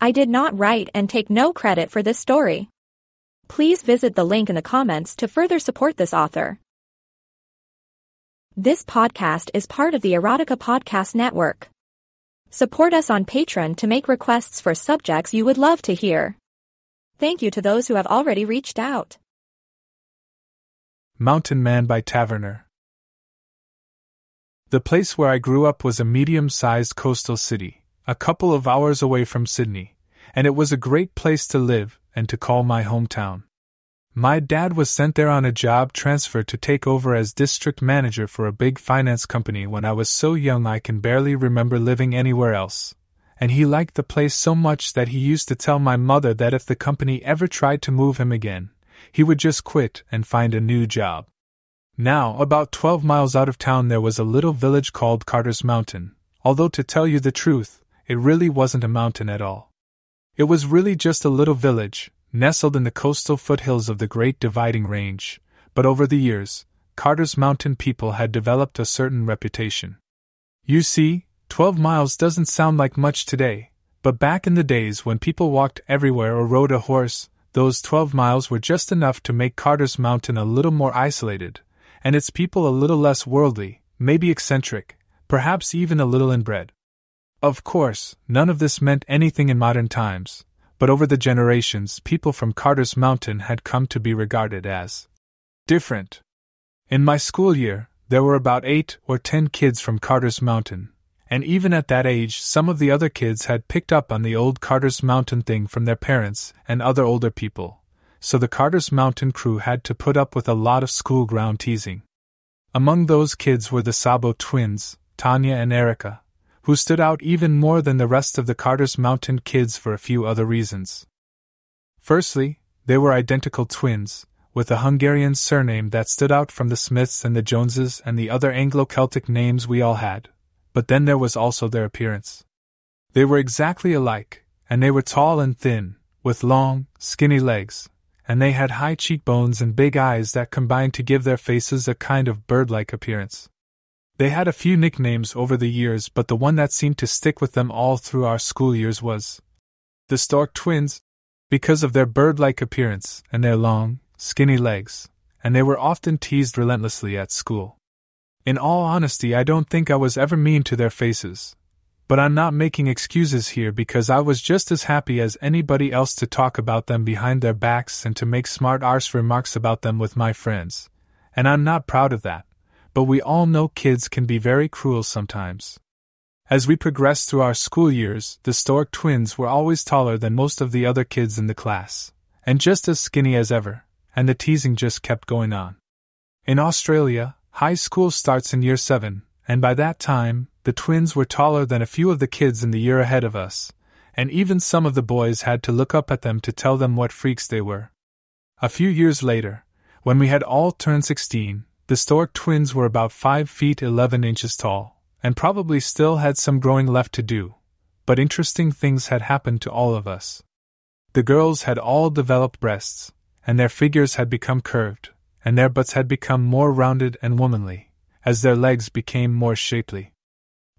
I did not write and take no credit for this story. Please visit the link in the comments to further support this author. This podcast is part of the Erotica Podcast Network. Support us on Patreon to make requests for subjects you would love to hear. Thank you to those who have already reached out. Mountain Man by Taverner. The place where I grew up was a medium sized coastal city, a couple of hours away from Sydney, and it was a great place to live and to call my hometown. My dad was sent there on a job transfer to take over as district manager for a big finance company when I was so young I can barely remember living anywhere else. And he liked the place so much that he used to tell my mother that if the company ever tried to move him again, he would just quit and find a new job. Now, about 12 miles out of town, there was a little village called Carter's Mountain, although to tell you the truth, it really wasn't a mountain at all. It was really just a little village, nestled in the coastal foothills of the Great Dividing Range, but over the years, Carter's Mountain people had developed a certain reputation. You see, 12 miles doesn't sound like much today, but back in the days when people walked everywhere or rode a horse, those 12 miles were just enough to make Carter's Mountain a little more isolated, and its people a little less worldly, maybe eccentric, perhaps even a little inbred. Of course, none of this meant anything in modern times, but over the generations, people from Carter's Mountain had come to be regarded as different. In my school year, there were about eight or ten kids from Carter's Mountain, and even at that age, some of the other kids had picked up on the old Carter's Mountain thing from their parents and other older people, so the Carter's Mountain crew had to put up with a lot of school ground teasing. Among those kids were the Sabo twins, Tanya and Erica, who stood out even more than the rest of the Carter's Mountain kids for a few other reasons. Firstly, they were identical twins, with a Hungarian surname that stood out from the Smiths and the Joneses and the other Anglo Celtic names we all had but then there was also their appearance. They were exactly alike, and they were tall and thin, with long, skinny legs, and they had high cheekbones and big eyes that combined to give their faces a kind of bird like appearance. They had a few nicknames over the years, but the one that seemed to stick with them all through our school years was the Stork Twins, because of their bird like appearance and their long, skinny legs, and they were often teased relentlessly at school. In all honesty, I don't think I was ever mean to their faces. But I'm not making excuses here because I was just as happy as anybody else to talk about them behind their backs and to make smart arse remarks about them with my friends. And I'm not proud of that. But we all know kids can be very cruel sometimes. As we progressed through our school years, the Stork twins were always taller than most of the other kids in the class, and just as skinny as ever, and the teasing just kept going on. In Australia, High school starts in year 7, and by that time, the twins were taller than a few of the kids in the year ahead of us, and even some of the boys had to look up at them to tell them what freaks they were. A few years later, when we had all turned 16, the Stork twins were about 5 feet 11 inches tall, and probably still had some growing left to do, but interesting things had happened to all of us. The girls had all developed breasts, and their figures had become curved, and their butts had become more rounded and womanly, as their legs became more shapely.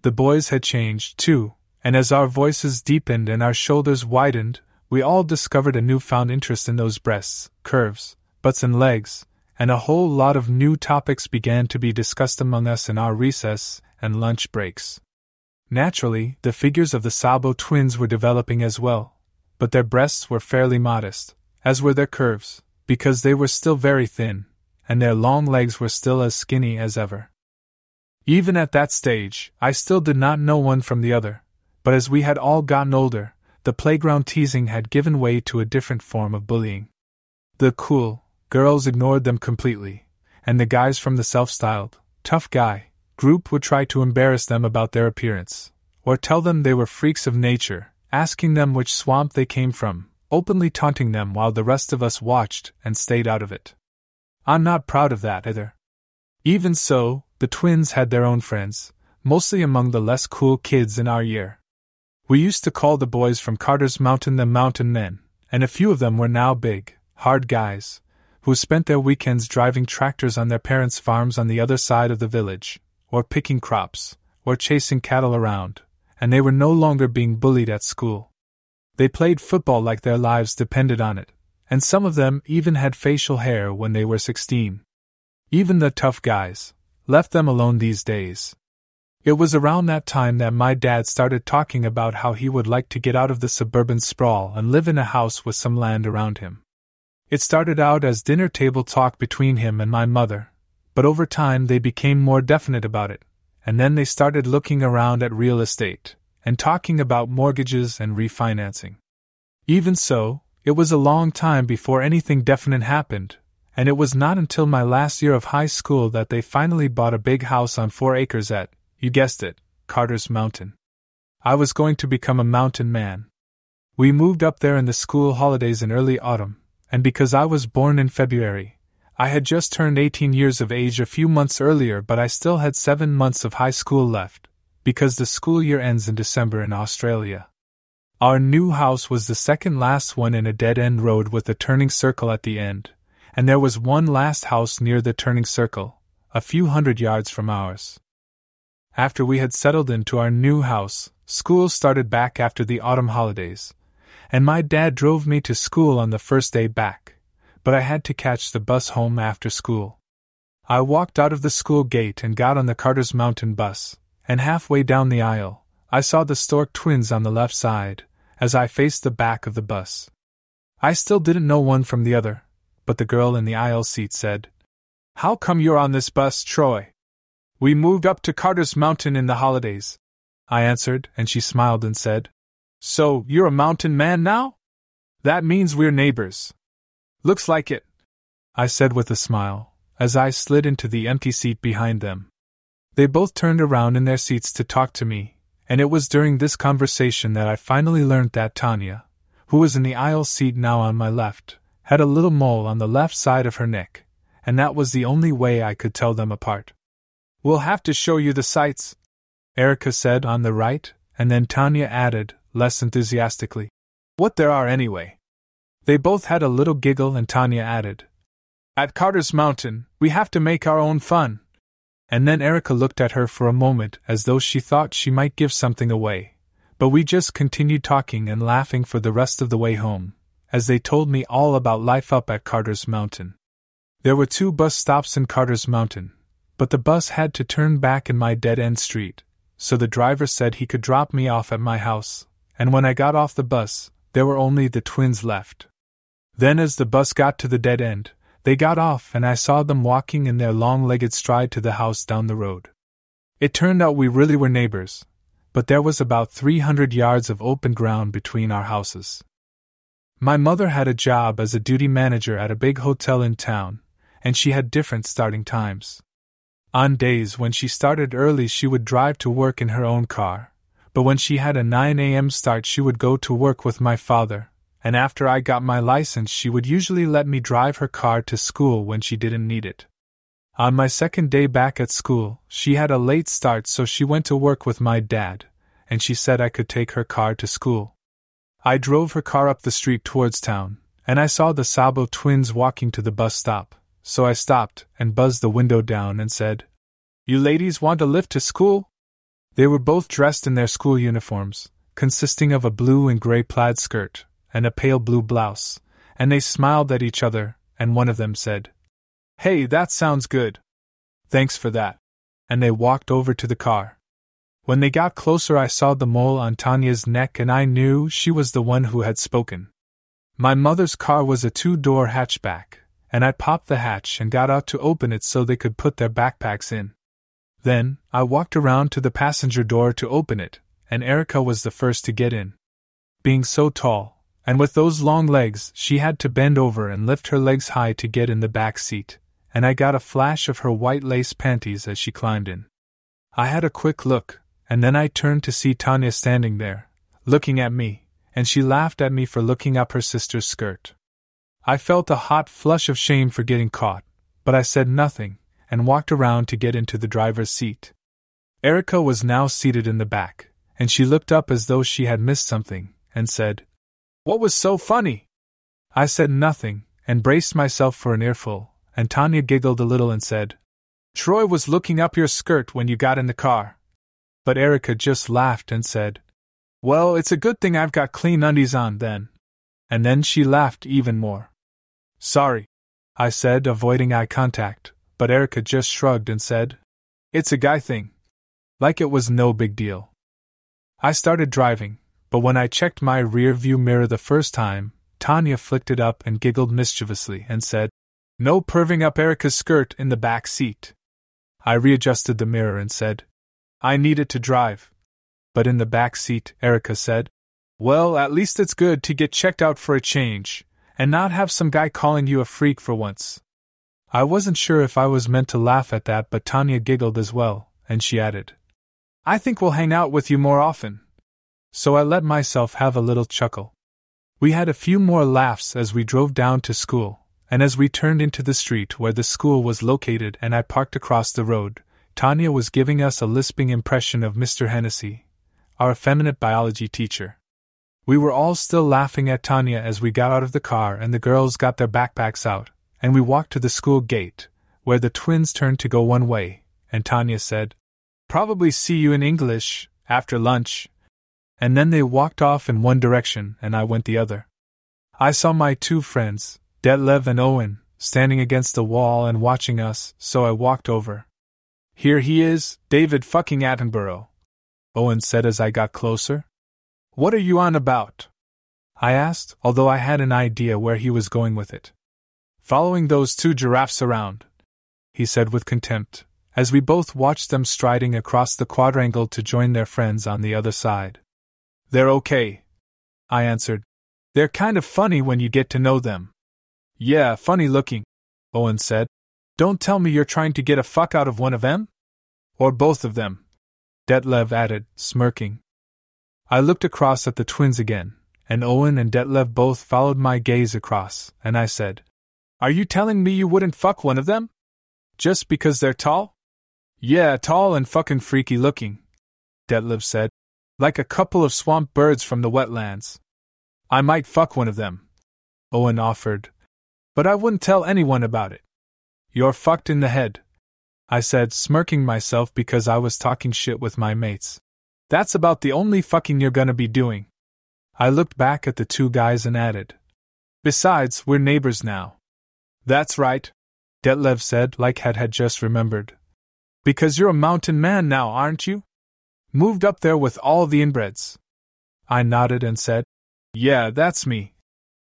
The boys had changed, too, and as our voices deepened and our shoulders widened, we all discovered a newfound interest in those breasts, curves, butts, and legs, and a whole lot of new topics began to be discussed among us in our recess and lunch breaks. Naturally, the figures of the Sabo twins were developing as well, but their breasts were fairly modest, as were their curves, because they were still very thin, and their long legs were still as skinny as ever. Even at that stage, I still did not know one from the other, but as we had all gotten older, the playground teasing had given way to a different form of bullying. The cool girls ignored them completely, and the guys from the self styled, tough guy group would try to embarrass them about their appearance, or tell them they were freaks of nature, asking them which swamp they came from, openly taunting them while the rest of us watched and stayed out of it. I'm not proud of that either. Even so, the twins had their own friends, mostly among the less cool kids in our year. We used to call the boys from Carter's Mountain the Mountain Men, and a few of them were now big, hard guys, who spent their weekends driving tractors on their parents' farms on the other side of the village, or picking crops, or chasing cattle around, and they were no longer being bullied at school. They played football like their lives depended on it, and some of them even had facial hair when they were 16. Even the tough guys left them alone these days. It was around that time that my dad started talking about how he would like to get out of the suburban sprawl and live in a house with some land around him. It started out as dinner table talk between him and my mother, but over time they became more definite about it, and then they started looking around at real estate and talking about mortgages and refinancing. Even so, it was a long time before anything definite happened, and it was not until my last year of high school that they finally bought a big house on four acres at, you guessed it, Carter's Mountain. I was going to become a mountain man. We moved up there in the school holidays in early autumn, and because I was born in February, I had just turned 18 years of age a few months earlier, but I still had seven months of high school left, because the school year ends in December in Australia. Our new house was the second last one in a dead end road with a turning circle at the end, and there was one last house near the turning circle, a few hundred yards from ours. After we had settled into our new house, school started back after the autumn holidays, and my dad drove me to school on the first day back, but I had to catch the bus home after school. I walked out of the school gate and got on the Carter's Mountain bus, and halfway down the aisle, I saw the Stork twins on the left side, as I faced the back of the bus. I still didn't know one from the other, but the girl in the aisle seat said, How come you're on this bus, Troy? We moved up to Carter's Mountain in the holidays. I answered, and she smiled and said, so, you're a mountain man now? That means we're neighbors. Looks like it, I said with a smile, as I slid into the empty seat behind them. They both turned around in their seats to talk to me, and it was during this conversation that I finally learned that Tanya, who was in the aisle seat now on my left, had a little mole on the left side of her neck, and that was the only way I could tell them apart. We'll have to show you the sights, Erica said on the right, and then Tanya added, less enthusiastically. What there are, anyway. They both had a little giggle, and Tanya added, At Carter's Mountain, we have to make our own fun. And then Erica looked at her for a moment as though she thought she might give something away. But we just continued talking and laughing for the rest of the way home, as they told me all about life up at Carter's Mountain. There were two bus stops in Carter's Mountain, but the bus had to turn back in my dead end street, so the driver said he could drop me off at my house, and when I got off the bus, there were only the twins left. Then, as the bus got to the dead end, they got off and I saw them walking in their long legged stride to the house down the road. It turned out we really were neighbors, but there was about 300 yards of open ground between our houses. My mother had a job as a duty manager at a big hotel in town, and she had different starting times. On days when she started early, she would drive to work in her own car, but when she had a 9 a.m. start, she would go to work with my father, and after I got my license, she would usually let me drive her car to school when she didn't need it. On my second day back at school, she had a late start, so she went to work with my dad, and she said I could take her car to school. I drove her car up the street towards town, and I saw the Sabo twins walking to the bus stop, so I stopped and buzzed the window down and said, You ladies want a lift to school? They were both dressed in their school uniforms, consisting of a blue and gray plaid skirt and a pale blue blouse, and they smiled at each other, and one of them said, Hey, that sounds good. Thanks for that. And they walked over to the car. When they got closer, I saw the mole on Tanya's neck, and I knew she was the one who had spoken. My mother's car was a two door hatchback, and I popped the hatch and got out to open it so they could put their backpacks in. Then, I walked around to the passenger door to open it, and Erica was the first to get in. Being so tall, and with those long legs, she had to bend over and lift her legs high to get in the back seat, and I got a flash of her white lace panties as she climbed in. I had a quick look, and then I turned to see Tanya standing there, looking at me, and she laughed at me for looking up her sister's skirt. I felt a hot flush of shame for getting caught, but I said nothing and walked around to get into the driver's seat. Erica was now seated in the back, and she looked up as though she had missed something, and said, What was so funny? I said nothing, and braced myself for an earful, and Tanya giggled a little and said, Troy was looking up your skirt when you got in the car. But Erica just laughed and said, Well, it's a good thing I've got clean undies on then. And then she laughed even more. Sorry, I said, avoiding eye contact, but Erica just shrugged and said, It's a guy thing. Like it was no big deal. I started driving, but when I checked my rear view mirror the first time, Tanya flicked it up and giggled mischievously and said, No perving up Erica's skirt in the back seat. I readjusted the mirror and said, I needed to drive. But in the back seat, Erica said, Well, at least it's good to get checked out for a change, and not have some guy calling you a freak for once. I wasn't sure if I was meant to laugh at that, but Tanya giggled as well, and she added, I think we'll hang out with you more often. So I let myself have a little chuckle. We had a few more laughs as we drove down to school, and as we turned into the street where the school was located and I parked across the road, Tanya was giving us a lisping impression of Mr. Hennessy, our effeminate biology teacher. We were all still laughing at Tanya as we got out of the car and the girls got their backpacks out, and we walked to the school gate, where the twins turned to go one way, and Tanya said, Probably see you in English, after lunch. And then they walked off in one direction and I went the other. I saw my two friends, Detlev and Owen, standing against the wall and watching us, so I walked over. Here he is, David fucking Attenborough. Owen said as I got closer. What are you on about? I asked, although I had an idea where he was going with it. Following those two giraffes around, he said with contempt, as we both watched them striding across the quadrangle to join their friends on the other side. They're okay, I answered. They're kind of funny when you get to know them. Yeah, funny looking, Owen said. Don't tell me you're trying to get a fuck out of one of them? Or both of them, Detlev added, smirking. I looked across at the twins again, and Owen and Detlev both followed my gaze across, and I said, Are you telling me you wouldn't fuck one of them? Just because they're tall? Yeah, tall and fucking freaky looking, Detlev said, like a couple of swamp birds from the wetlands. I might fuck one of them, Owen offered, but I wouldn't tell anyone about it. You're fucked in the head, I said, smirking myself because I was talking shit with my mates. That's about the only fucking you're gonna be doing. I looked back at the two guys and added, Besides, we're neighbors now. That's right, Detlev said, like Had had just remembered. Because you're a mountain man now, aren't you? Moved up there with all the inbreds. I nodded and said, Yeah, that's me.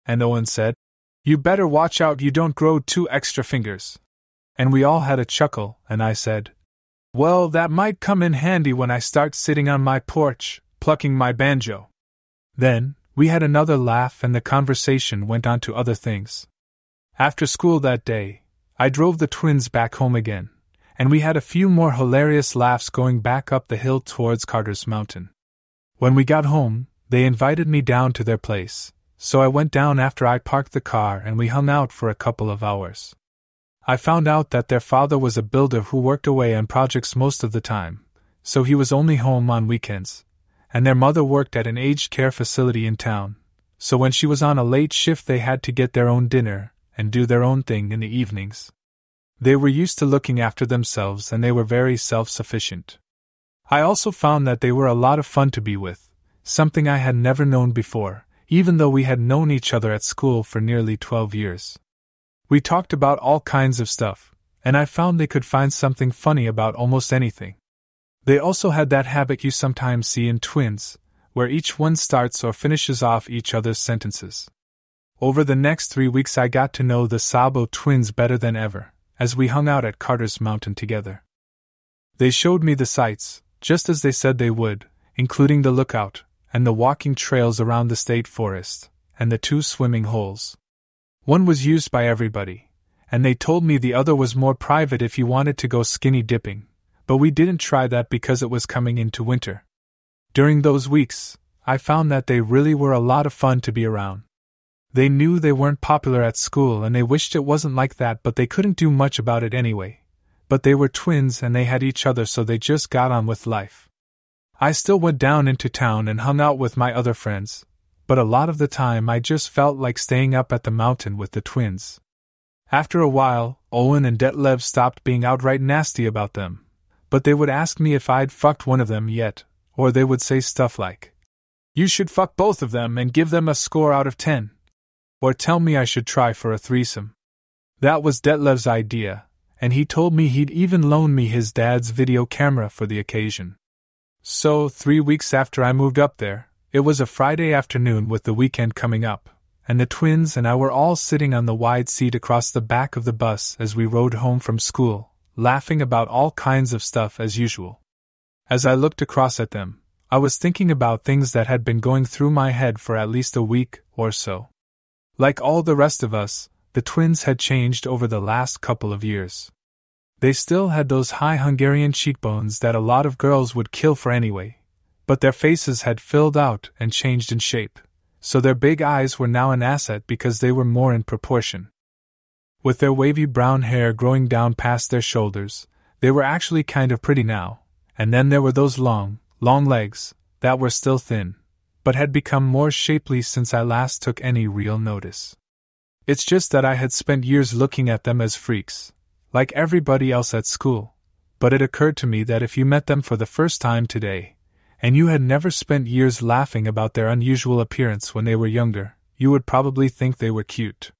And Owen said, you better watch out you don't grow two extra fingers. And we all had a chuckle, and I said, Well, that might come in handy when I start sitting on my porch, plucking my banjo. Then, we had another laugh, and the conversation went on to other things. After school that day, I drove the twins back home again, and we had a few more hilarious laughs going back up the hill towards Carter's Mountain. When we got home, they invited me down to their place, so I went down after I parked the car and we hung out for a couple of hours. I found out that their father was a builder who worked away on projects most of the time, so he was only home on weekends, and their mother worked at an aged care facility in town, so when she was on a late shift they had to get their own dinner and do their own thing in the evenings. They were used to looking after themselves and they were very self sufficient. I also found that they were a lot of fun to be with, something I had never known before, even though we had known each other at school for nearly 12 years. We talked about all kinds of stuff, and I found they could find something funny about almost anything. They also had that habit you sometimes see in twins, where each one starts or finishes off each other's sentences. Over the next three weeks, I got to know the Sabo twins better than ever, as we hung out at Carter's Mountain together. They showed me the sights, just as they said they would, including the lookout, and the walking trails around the state forest, and the two swimming holes. One was used by everybody, and they told me the other was more private if you wanted to go skinny dipping, but we didn't try that because it was coming into winter. During those weeks, I found that they really were a lot of fun to be around. They knew they weren't popular at school and they wished it wasn't like that, but they couldn't do much about it anyway. But they were twins and they had each other, so they just got on with life. I still went down into town and hung out with my other friends, but a lot of the time I just felt like staying up at the mountain with the twins. After a while, Owen and Detlev stopped being outright nasty about them, but they would ask me if I'd fucked one of them yet, or they would say stuff like, You should fuck both of them and give them a score out of ten. Or tell me I should try for a threesome. That was Detlev's idea, and he told me he'd even loan me his dad's video camera for the occasion. So, three weeks after I moved up there, it was a Friday afternoon with the weekend coming up, and the twins and I were all sitting on the wide seat across the back of the bus as we rode home from school, laughing about all kinds of stuff as usual. As I looked across at them, I was thinking about things that had been going through my head for at least a week or so. Like all the rest of us, the twins had changed over the last couple of years. They still had those high Hungarian cheekbones that a lot of girls would kill for anyway, but their faces had filled out and changed in shape, so their big eyes were now an asset because they were more in proportion. With their wavy brown hair growing down past their shoulders, they were actually kind of pretty now, and then there were those long, long legs, that were still thin, but had become more shapely since I last took any real notice. It's just that I had spent years looking at them as freaks, like everybody else at school, but it occurred to me that if you met them for the first time today, and you had never spent years laughing about their unusual appearance when they were younger, you would probably think they were cute.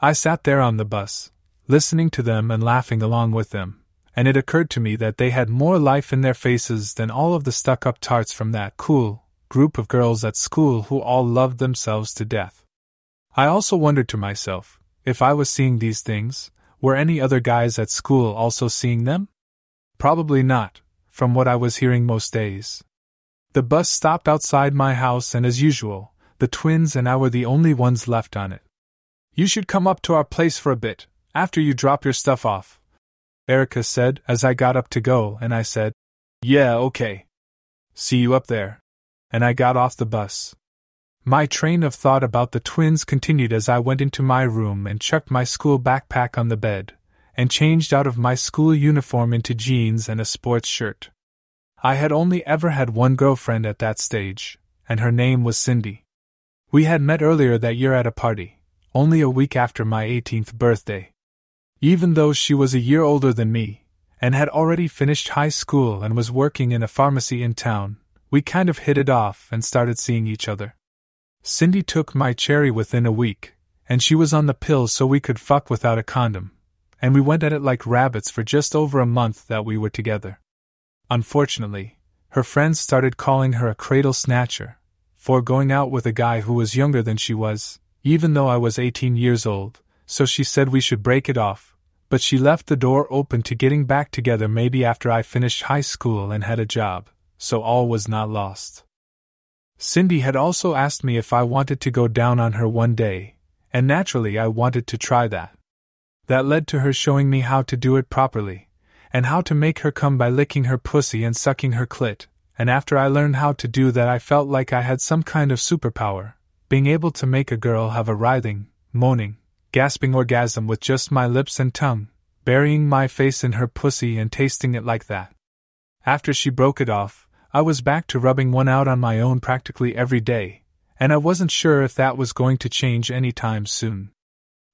I sat there on the bus, listening to them and laughing along with them, and it occurred to me that they had more life in their faces than all of the stuck up tarts from that cool group of girls at school who all loved themselves to death. I also wondered to myself, if I was seeing these things, were any other guys at school also seeing them? Probably not, from what I was hearing most days. The bus stopped outside my house, and as usual, the twins and I were the only ones left on it. You should come up to our place for a bit, after you drop your stuff off. Erica said as I got up to go, and I said, Yeah, okay. See you up there. And I got off the bus. My train of thought about the twins continued as I went into my room and chucked my school backpack on the bed, and changed out of my school uniform into jeans and a sports shirt. I had only ever had one girlfriend at that stage, and her name was Cindy. We had met earlier that year at a party, only a week after my 18th birthday. Even though she was a year older than me, and had already finished high school and was working in a pharmacy in town, we kind of hit it off and started seeing each other. Cindy took my cherry within a week, and she was on the pill so we could fuck without a condom, and we went at it like rabbits for just over a month that we were together. Unfortunately, her friends started calling her a cradle snatcher for going out with a guy who was younger than she was, even though I was 18 years old, so she said we should break it off, but she left the door open to getting back together maybe after I finished high school and had a job, so all was not lost. Cindy had also asked me if I wanted to go down on her one day, and naturally I wanted to try that. That led to her showing me how to do it properly, and how to make her come by licking her pussy and sucking her clit, and after I learned how to do that, I felt like I had some kind of superpower, being able to make a girl have a writhing, moaning, gasping orgasm with just my lips and tongue, burying my face in her pussy and tasting it like that. After she broke it off, I was back to rubbing one out on my own practically every day, and I wasn't sure if that was going to change any time soon.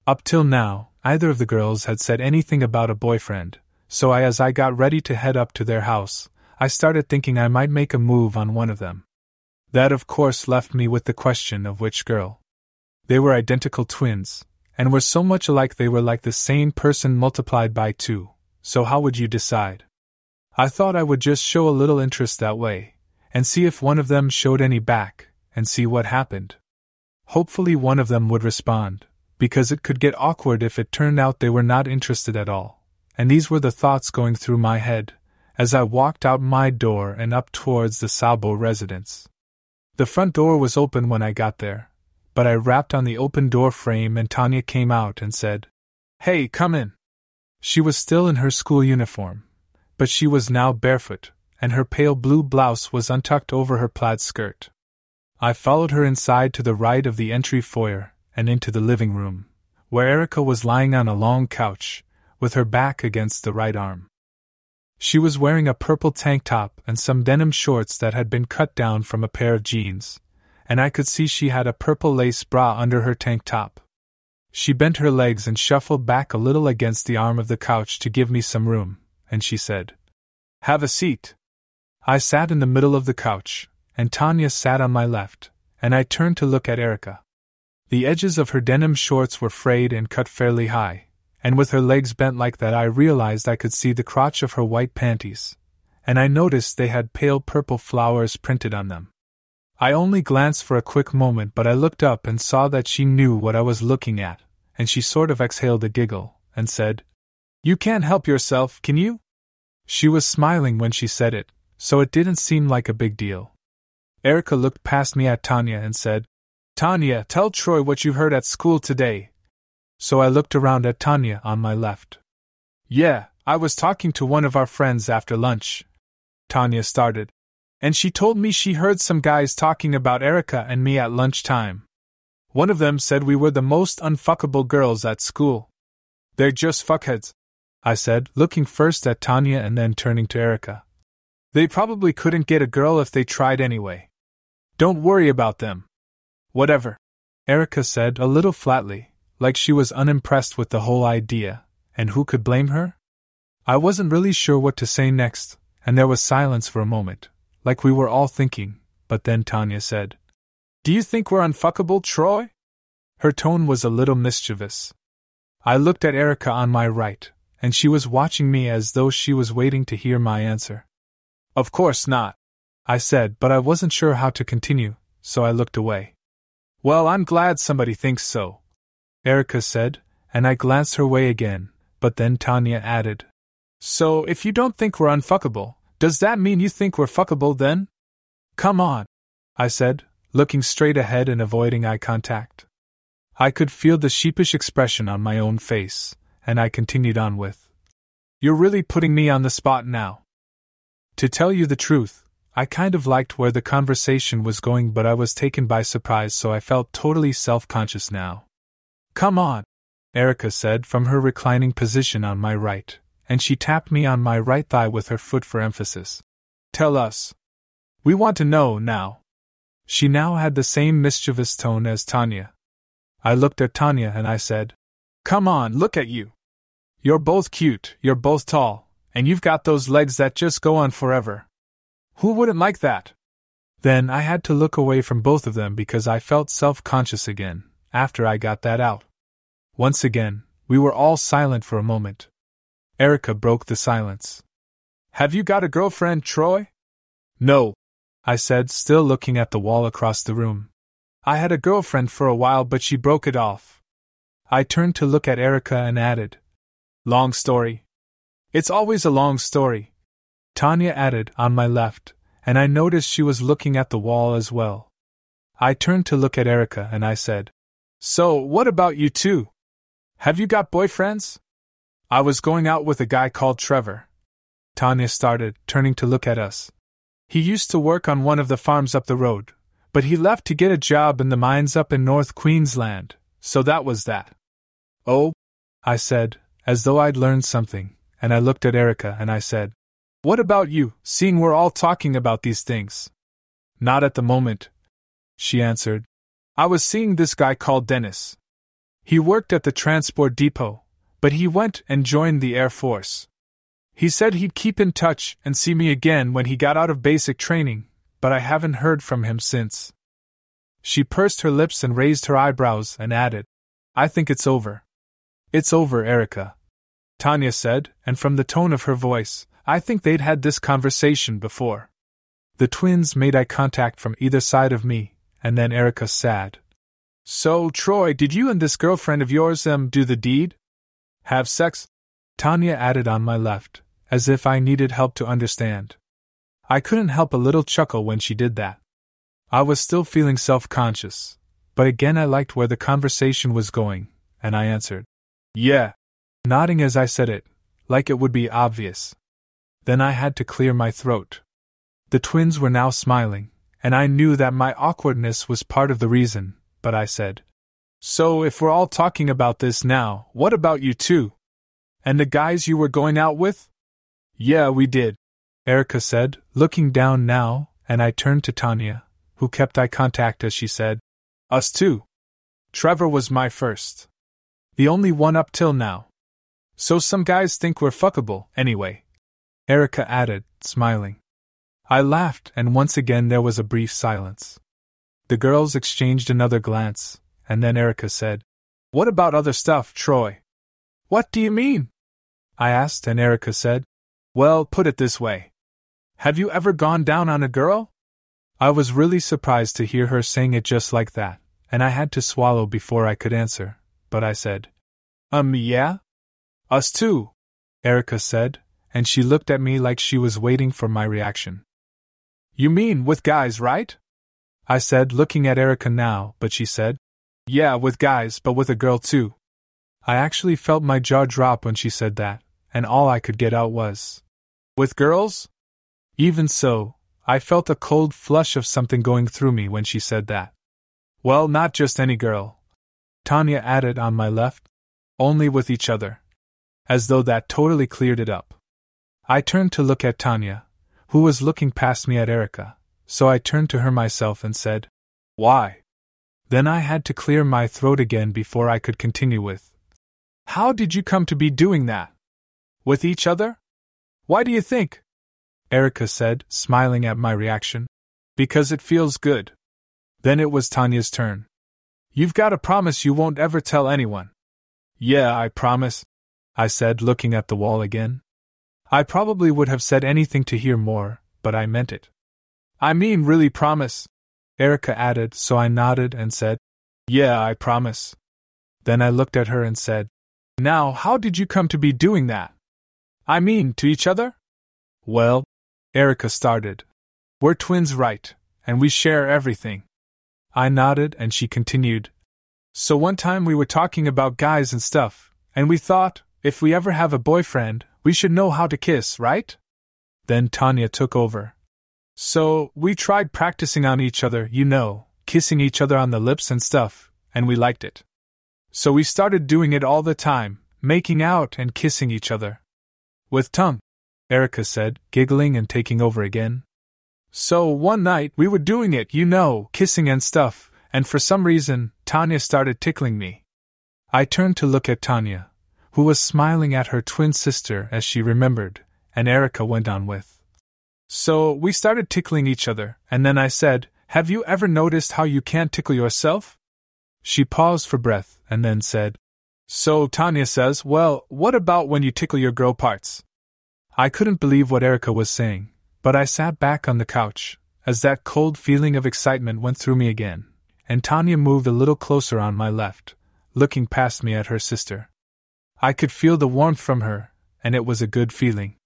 Up till now, either of the girls had said anything about a boyfriend, so I, as I got ready to head up to their house, I started thinking I might make a move on one of them. That, of course, left me with the question of which girl. They were identical twins, and were so much alike they were like the same person multiplied by two, so how would you decide? I thought I would just show a little interest that way, and see if one of them showed any back, and see what happened. Hopefully, one of them would respond, because it could get awkward if it turned out they were not interested at all and these were the thoughts going through my head as I walked out my door and up towards the Sabo residence. The front door was open when I got there, but I rapped on the open door frame and Tanya came out and said, Hey, come in. She was still in her school uniform, but she was now barefoot, and her pale blue blouse was untucked over her plaid skirt. I followed her inside to the right of the entry foyer and into the living room, where Erica was lying on a long couch, with her back against the right arm. She was wearing a purple tank top and some denim shorts that had been cut down from a pair of jeans, and I could see she had a purple lace bra under her tank top. She bent her legs and shuffled back a little against the arm of the couch to give me some room, and she said, Have a seat. I sat in the middle of the couch, and Tanya sat on my left, and I turned to look at Erica. The edges of her denim shorts were frayed and cut fairly high, and with her legs bent like that, I realized I could see the crotch of her white panties, and I noticed they had pale purple flowers printed on them. I only glanced for a quick moment, but I looked up and saw that she knew what I was looking at, and she sort of exhaled a giggle and said, You can't help yourself, can you? She was smiling when she said it, so it didn't seem like a big deal. Erica looked past me at Tanya and said, Tanya, tell Troy what you heard at school today. So I looked around at Tanya on my left. Yeah, I was talking to one of our friends after lunch. Tanya started. And she told me she heard some guys talking about Erica and me at lunchtime. One of them said we were the most unfuckable girls at school. They're just fuckheads, I said, looking first at Tanya and then turning to Erica. They probably couldn't get a girl if they tried anyway. Don't worry about them. Whatever. Erica said a little flatly, like she was unimpressed with the whole idea, and who could blame her? I wasn't really sure what to say next, and there was silence for a moment, like we were all thinking, but then Tanya said, Do you think we're unfuckable, Troy? Her tone was a little mischievous. I looked at Erica on my right, and she was watching me as though she was waiting to hear my answer. Of course not. I said, but I wasn't sure how to continue, so I looked away. Well, I'm glad somebody thinks so. Erica said, and I glanced her way again, but then Tanya added. So, if you don't think we're unfuckable, does that mean you think we're fuckable then? Come on, I said, looking straight ahead and avoiding eye contact. I could feel the sheepish expression on my own face, and I continued on with. You're really putting me on the spot now. To tell you the truth, I kind of liked where the conversation was going, but I was taken by surprise, so I felt totally self conscious now. Come on, Erica said from her reclining position on my right, and she tapped me on my right thigh with her foot for emphasis. Tell us. We want to know now. She now had the same mischievous tone as Tanya. I looked at Tanya and I said, Come on, look at you. You're both cute, you're both tall, and you've got those legs that just go on forever. Who wouldn't like that? Then I had to look away from both of them because I felt self conscious again, after I got that out. Once again, we were all silent for a moment. Erica broke the silence. Have you got a girlfriend, Troy? No, I said, still looking at the wall across the room. I had a girlfriend for a while, but she broke it off. I turned to look at Erica and added, Long story. It's always a long story, Tanya added, on my left, and I noticed she was looking at the wall as well. I turned to look at Erica and I said, So, what about you two? Have you got boyfriends? I was going out with a guy called Trevor. Tanya started, turning to look at us. He used to work on one of the farms up the road, but he left to get a job in the mines up in North Queensland, so that was that. Oh, I said, as though I'd learned something, and I looked at Erica and I said, what about you, seeing we're all talking about these things? Not at the moment, she answered. I was seeing this guy called Dennis. He worked at the transport depot, but he went and joined the Air Force. He said he'd keep in touch and see me again when he got out of basic training, but I haven't heard from him since. She pursed her lips and raised her eyebrows and added, I think it's over. It's over, Erica. Tanya said, and from the tone of her voice, I think they'd had this conversation before. The twins made eye contact from either side of me, and then Erica said, So, Troy, did you and this girlfriend of yours, um, do the deed? Have sex? Tanya added on my left, as if I needed help to understand. I couldn't help a little chuckle when she did that. I was still feeling self conscious, but again I liked where the conversation was going, and I answered, Yeah, nodding as I said it, like it would be obvious. Then I had to clear my throat. The twins were now smiling, and I knew that my awkwardness was part of the reason, but I said, So if we're all talking about this now, what about you two? And the guys you were going out with? Yeah, we did, Erica said, looking down now, and I turned to Tanya, who kept eye contact as she said, Us too. Trevor was my first. The only one up till now. So some guys think we're fuckable, anyway. Erica added, smiling. I laughed, and once again there was a brief silence. The girls exchanged another glance, and then Erica said, What about other stuff, Troy? What do you mean? I asked, and Erica said, Well, put it this way. Have you ever gone down on a girl? I was really surprised to hear her saying it just like that, and I had to swallow before I could answer, but I said, Um, yeah? Us too, Erica said, and she looked at me like she was waiting for my reaction. You mean with guys, right? I said, looking at Erica now, but she said, Yeah, with guys, but with a girl too. I actually felt my jaw drop when she said that, and all I could get out was, With girls? Even so, I felt a cold flush of something going through me when she said that. Well, not just any girl. Tanya added on my left, only with each other as though that totally cleared it up. I turned to look at Tanya, who was looking past me at Erica, so I turned to her myself and said, Why? Then I had to clear my throat again before I could continue with, How did you come to be doing that? With each other? Why do you think? Erica said, smiling at my reaction. Because it feels good. Then it was Tanya's turn. You've got to promise you won't ever tell anyone. Yeah, I promise, I said, looking at the wall again. I probably would have said anything to hear more, but I meant it. I mean, really promise, Erica added, so I nodded and said, Yeah, I promise. Then I looked at her and said, Now, how did you come to be doing that? I mean, to each other? Well, Erica started. We're twins, right, and we share everything. I nodded and she continued. So one time we were talking about guys and stuff, and we thought, if we ever have a boyfriend, we should know how to kiss, right? Then Tanya took over. So, we tried practicing on each other, you know, kissing each other on the lips and stuff, and we liked it. So we started doing it all the time, making out and kissing each other. With tongue, Erica said, giggling and taking over again. So one night we were doing it, you know, kissing and stuff, and for some reason, Tanya started tickling me. I turned to look at Tanya, who was smiling at her twin sister as she remembered, and Erica went on with. So we started tickling each other, and then I said, Have you ever noticed how you can't tickle yourself? She paused for breath and then said, So Tanya says, Well, what about when you tickle your girl parts? I couldn't believe what Erica was saying, but I sat back on the couch, as that cold feeling of excitement went through me again, and Tanya moved a little closer on my left, looking past me at her sister. I could feel the warmth from her, and it was a good feeling.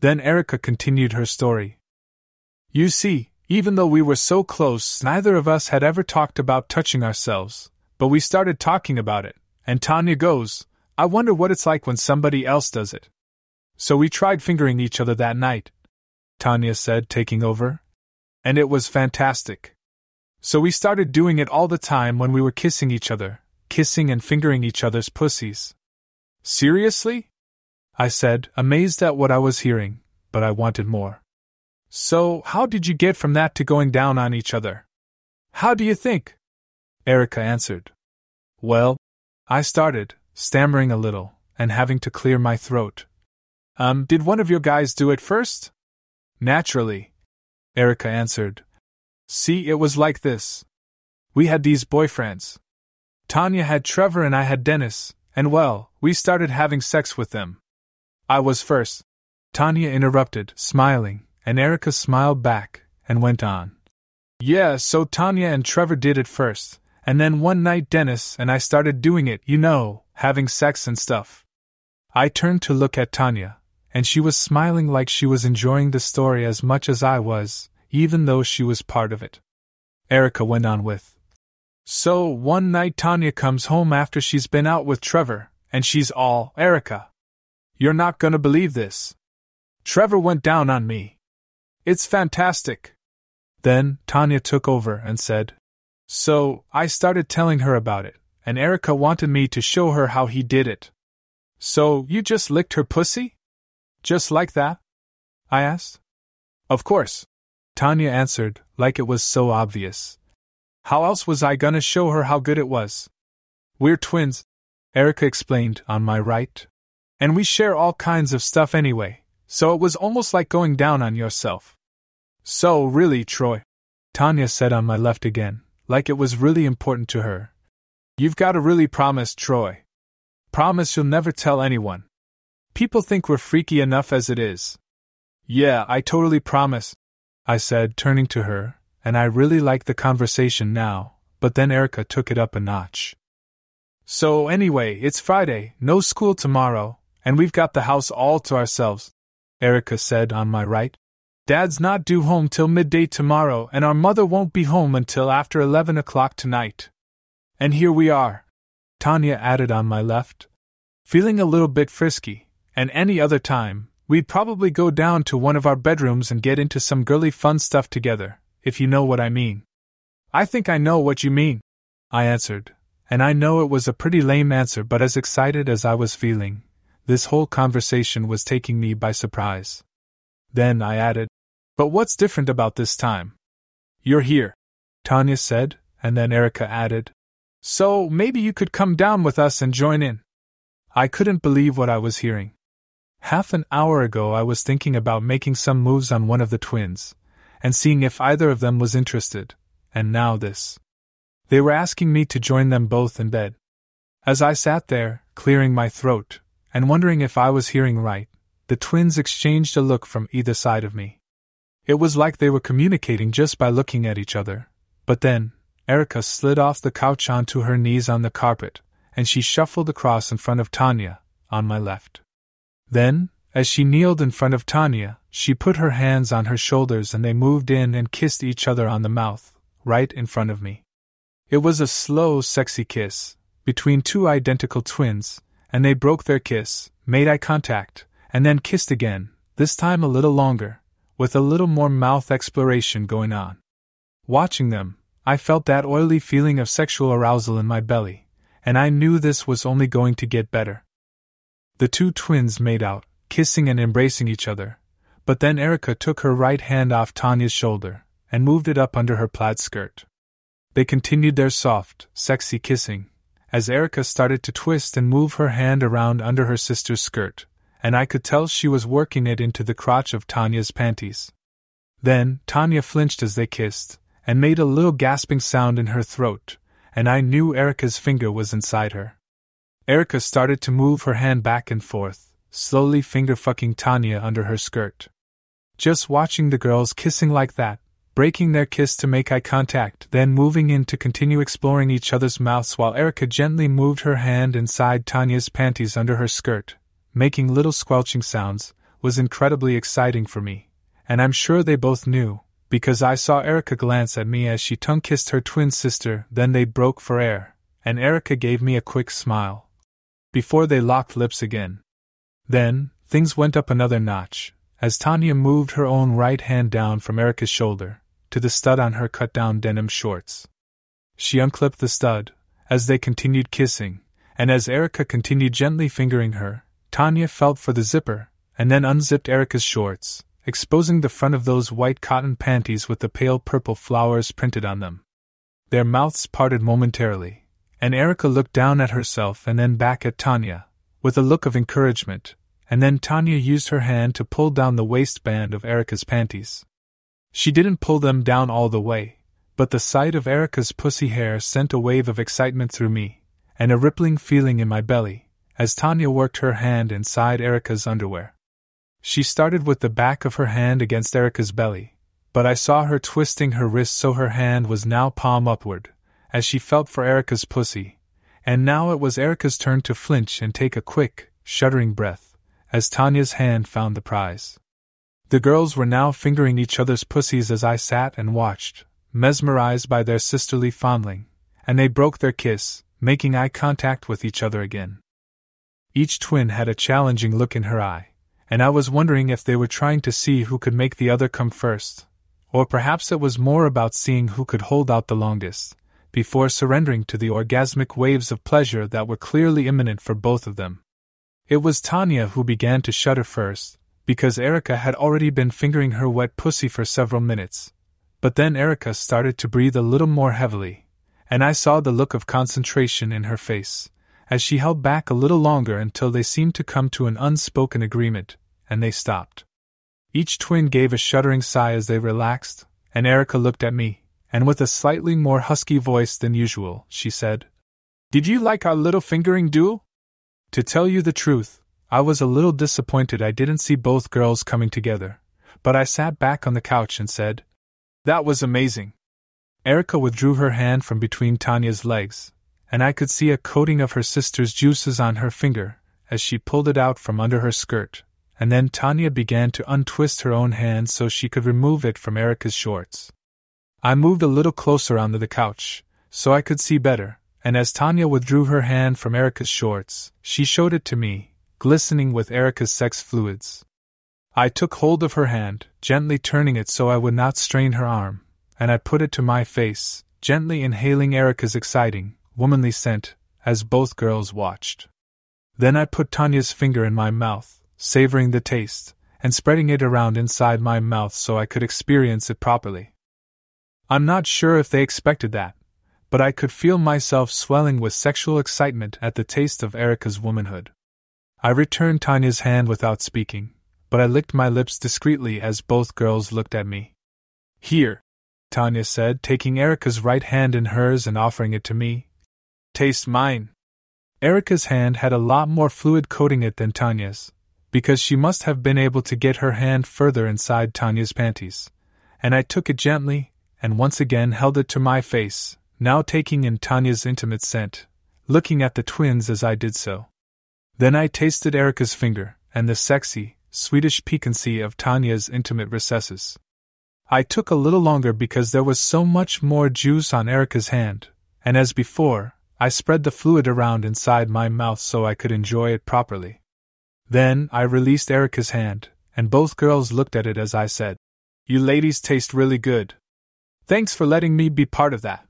Then Erica continued her story. You see, even though we were so close, neither of us had ever talked about touching ourselves, but we started talking about it, and Tanya goes, I wonder what it's like when somebody else does it. So we tried fingering each other that night, Tanya said, taking over. And it was fantastic. So we started doing it all the time when we were kissing each other, kissing and fingering each other's pussies. Seriously? I said, amazed at what I was hearing, but I wanted more. So, how did you get from that to going down on each other? How do you think? Erica answered. Well, I started, stammering a little, and having to clear my throat. Um, did one of your guys do it first? Naturally, Erica answered. See, it was like this. We had these boyfriends. Tanya had Trevor and I had Dennis, and well, we started having sex with them. I was first. Tanya interrupted, smiling, and Erica smiled back and went on. Yeah, so Tanya and Trevor did it first, and then one night Dennis and I started doing it, you know, having sex and stuff. I turned to look at Tanya, and she was smiling like she was enjoying the story as much as I was, even though she was part of it. Erica went on with, so, one night Tanya comes home after she's been out with Trevor, and she's all, Erica. You're not gonna believe this. Trevor went down on me. It's fantastic. Then, Tanya took over and said, So, I started telling her about it, and Erica wanted me to show her how he did it. So, you just licked her pussy? Just like that? I asked. Of course. Tanya answered, like it was so obvious. How else was I gonna show her how good it was? We're twins, Erica explained, on my right. And we share all kinds of stuff anyway, so it was almost like going down on yourself. So, really, Troy, Tanya said on my left again, like it was really important to her. You've got to really promise, Troy. Promise you'll never tell anyone. People think we're freaky enough as it is. Yeah, I totally promise, I said, turning to her, and I really like the conversation now, but then Erica took it up a notch. So, anyway, it's Friday, no school tomorrow, and we've got the house all to ourselves, Erica said on my right. Dad's not due home till midday tomorrow, and our mother won't be home until after eleven o'clock tonight. And here we are, Tanya added on my left. Feeling a little bit frisky, and any other time, we'd probably go down to one of our bedrooms and get into some girly fun stuff together, if you know what I mean. I think I know what you mean, I answered, and I know it was a pretty lame answer, but as excited as I was feeling, this whole conversation was taking me by surprise. Then I added, But what's different about this time? You're here, Tanya said, and then Erica added, So maybe you could come down with us and join in. I couldn't believe what I was hearing. Half an hour ago, I was thinking about making some moves on one of the twins, and seeing if either of them was interested, and now this. They were asking me to join them both in bed. As I sat there, clearing my throat, and wondering if I was hearing right, the twins exchanged a look from either side of me. It was like they were communicating just by looking at each other. But then, Erica slid off the couch onto her knees on the carpet, and she shuffled across in front of Tanya, on my left. Then, as she kneeled in front of Tanya, she put her hands on her shoulders and they moved in and kissed each other on the mouth, right in front of me. It was a slow, sexy kiss, between two identical twins, and they broke their kiss, made eye contact, and then kissed again, this time a little longer, with a little more mouth exploration going on. Watching them, I felt that oily feeling of sexual arousal in my belly, and I knew this was only going to get better. The two twins made out, kissing and embracing each other, but then Erica took her right hand off Tanya's shoulder and moved it up under her plaid skirt. They continued their soft, sexy kissing, as Erica started to twist and move her hand around under her sister's skirt, and I could tell she was working it into the crotch of Tanya's panties. Then, Tanya flinched as they kissed, and made a little gasping sound in her throat, and I knew Erica's finger was inside her. Erica started to move her hand back and forth, slowly finger fucking Tanya under her skirt. Just watching the girls kissing like that, breaking their kiss to make eye contact, then moving in to continue exploring each other's mouths while Erica gently moved her hand inside Tanya's panties under her skirt, making little squelching sounds, was incredibly exciting for me, and I'm sure they both knew, because I saw Erica glance at me as she tongue kissed her twin sister, then they broke for air, and Erica gave me a quick smile. Before they locked lips again. Then, things went up another notch, as Tanya moved her own right hand down from Erica's shoulder, to the stud on her cut down denim shorts. She unclipped the stud, as they continued kissing, and as Erica continued gently fingering her, Tanya felt for the zipper, and then unzipped Erica's shorts, exposing the front of those white cotton panties with the pale purple flowers printed on them. Their mouths parted momentarily, and Erica looked down at herself and then back at Tanya, with a look of encouragement, and then Tanya used her hand to pull down the waistband of Erica's panties. She didn't pull them down all the way, but the sight of Erica's pussy hair sent a wave of excitement through me, and a rippling feeling in my belly, as Tanya worked her hand inside Erica's underwear. She started with the back of her hand against Erica's belly, but I saw her twisting her wrist so her hand was now palm upward, as she felt for Erica's pussy, and now it was Erica's turn to flinch and take a quick, shuddering breath, as Tanya's hand found the prize. The girls were now fingering each other's pussies as I sat and watched, mesmerized by their sisterly fondling, and they broke their kiss, making eye contact with each other again. Each twin had a challenging look in her eye, and I was wondering if they were trying to see who could make the other come first, Or perhaps it was more about seeing who could hold out the longest, before surrendering to the orgasmic waves of pleasure that were clearly imminent for both of them. It was Tanya who began to shudder first, because Erica had already been fingering her wet pussy for several minutes. But then Erica started to breathe a little more heavily, and I saw the look of concentration in her face, as she held back a little longer until they seemed to come to an unspoken agreement, and they stopped. Each twin gave a shuddering sigh as they relaxed, and Erica looked at me, and with a slightly more husky voice than usual, she said, Did you like our little fingering duel? To tell you the truth, I was a little disappointed I didn't see both girls coming together, but I sat back on the couch and said, That was amazing. Erica withdrew her hand from between Tanya's legs, and I could see a coating of her sister's juices on her finger as she pulled it out from under her skirt, and then Tanya began to untwist her own hand so she could remove it from Erica's shorts. I moved a little closer onto the couch, so I could see better, and as Tanya withdrew her hand from Erica's shorts, she showed it to me, glistening with Erica's sex fluids. I took hold of her hand, gently turning it so I would not strain her arm, and I put it to my face, gently inhaling Erica's exciting, womanly scent, as both girls watched. Then I put Tanya's finger in my mouth, savoring the taste, and spreading it around inside my mouth so I could experience it properly. I'm not sure if they expected that, but I could feel myself swelling with sexual excitement at the taste of Erica's womanhood. I returned Tanya's hand without speaking, but I licked my lips discreetly as both girls looked at me. Here, Tanya said, taking Erica's right hand in hers and offering it to me. Taste mine. Erica's hand had a lot more fluid coating it than Tanya's, because she must have been able to get her hand further inside Tanya's panties. And I took it gently, and once again held it to my face, now taking in Tanya's intimate scent, looking at the twins as I did so. Then I tasted Erica's finger, and the sexy, Swedish piquancy of Tanya's intimate recesses. I took a little longer because there was so much more juice on Erica's hand, and as before, I spread the fluid around inside my mouth so I could enjoy it properly. Then I released Erica's hand, and both girls looked at it as I said, You ladies taste really good. Thanks for letting me be part of that.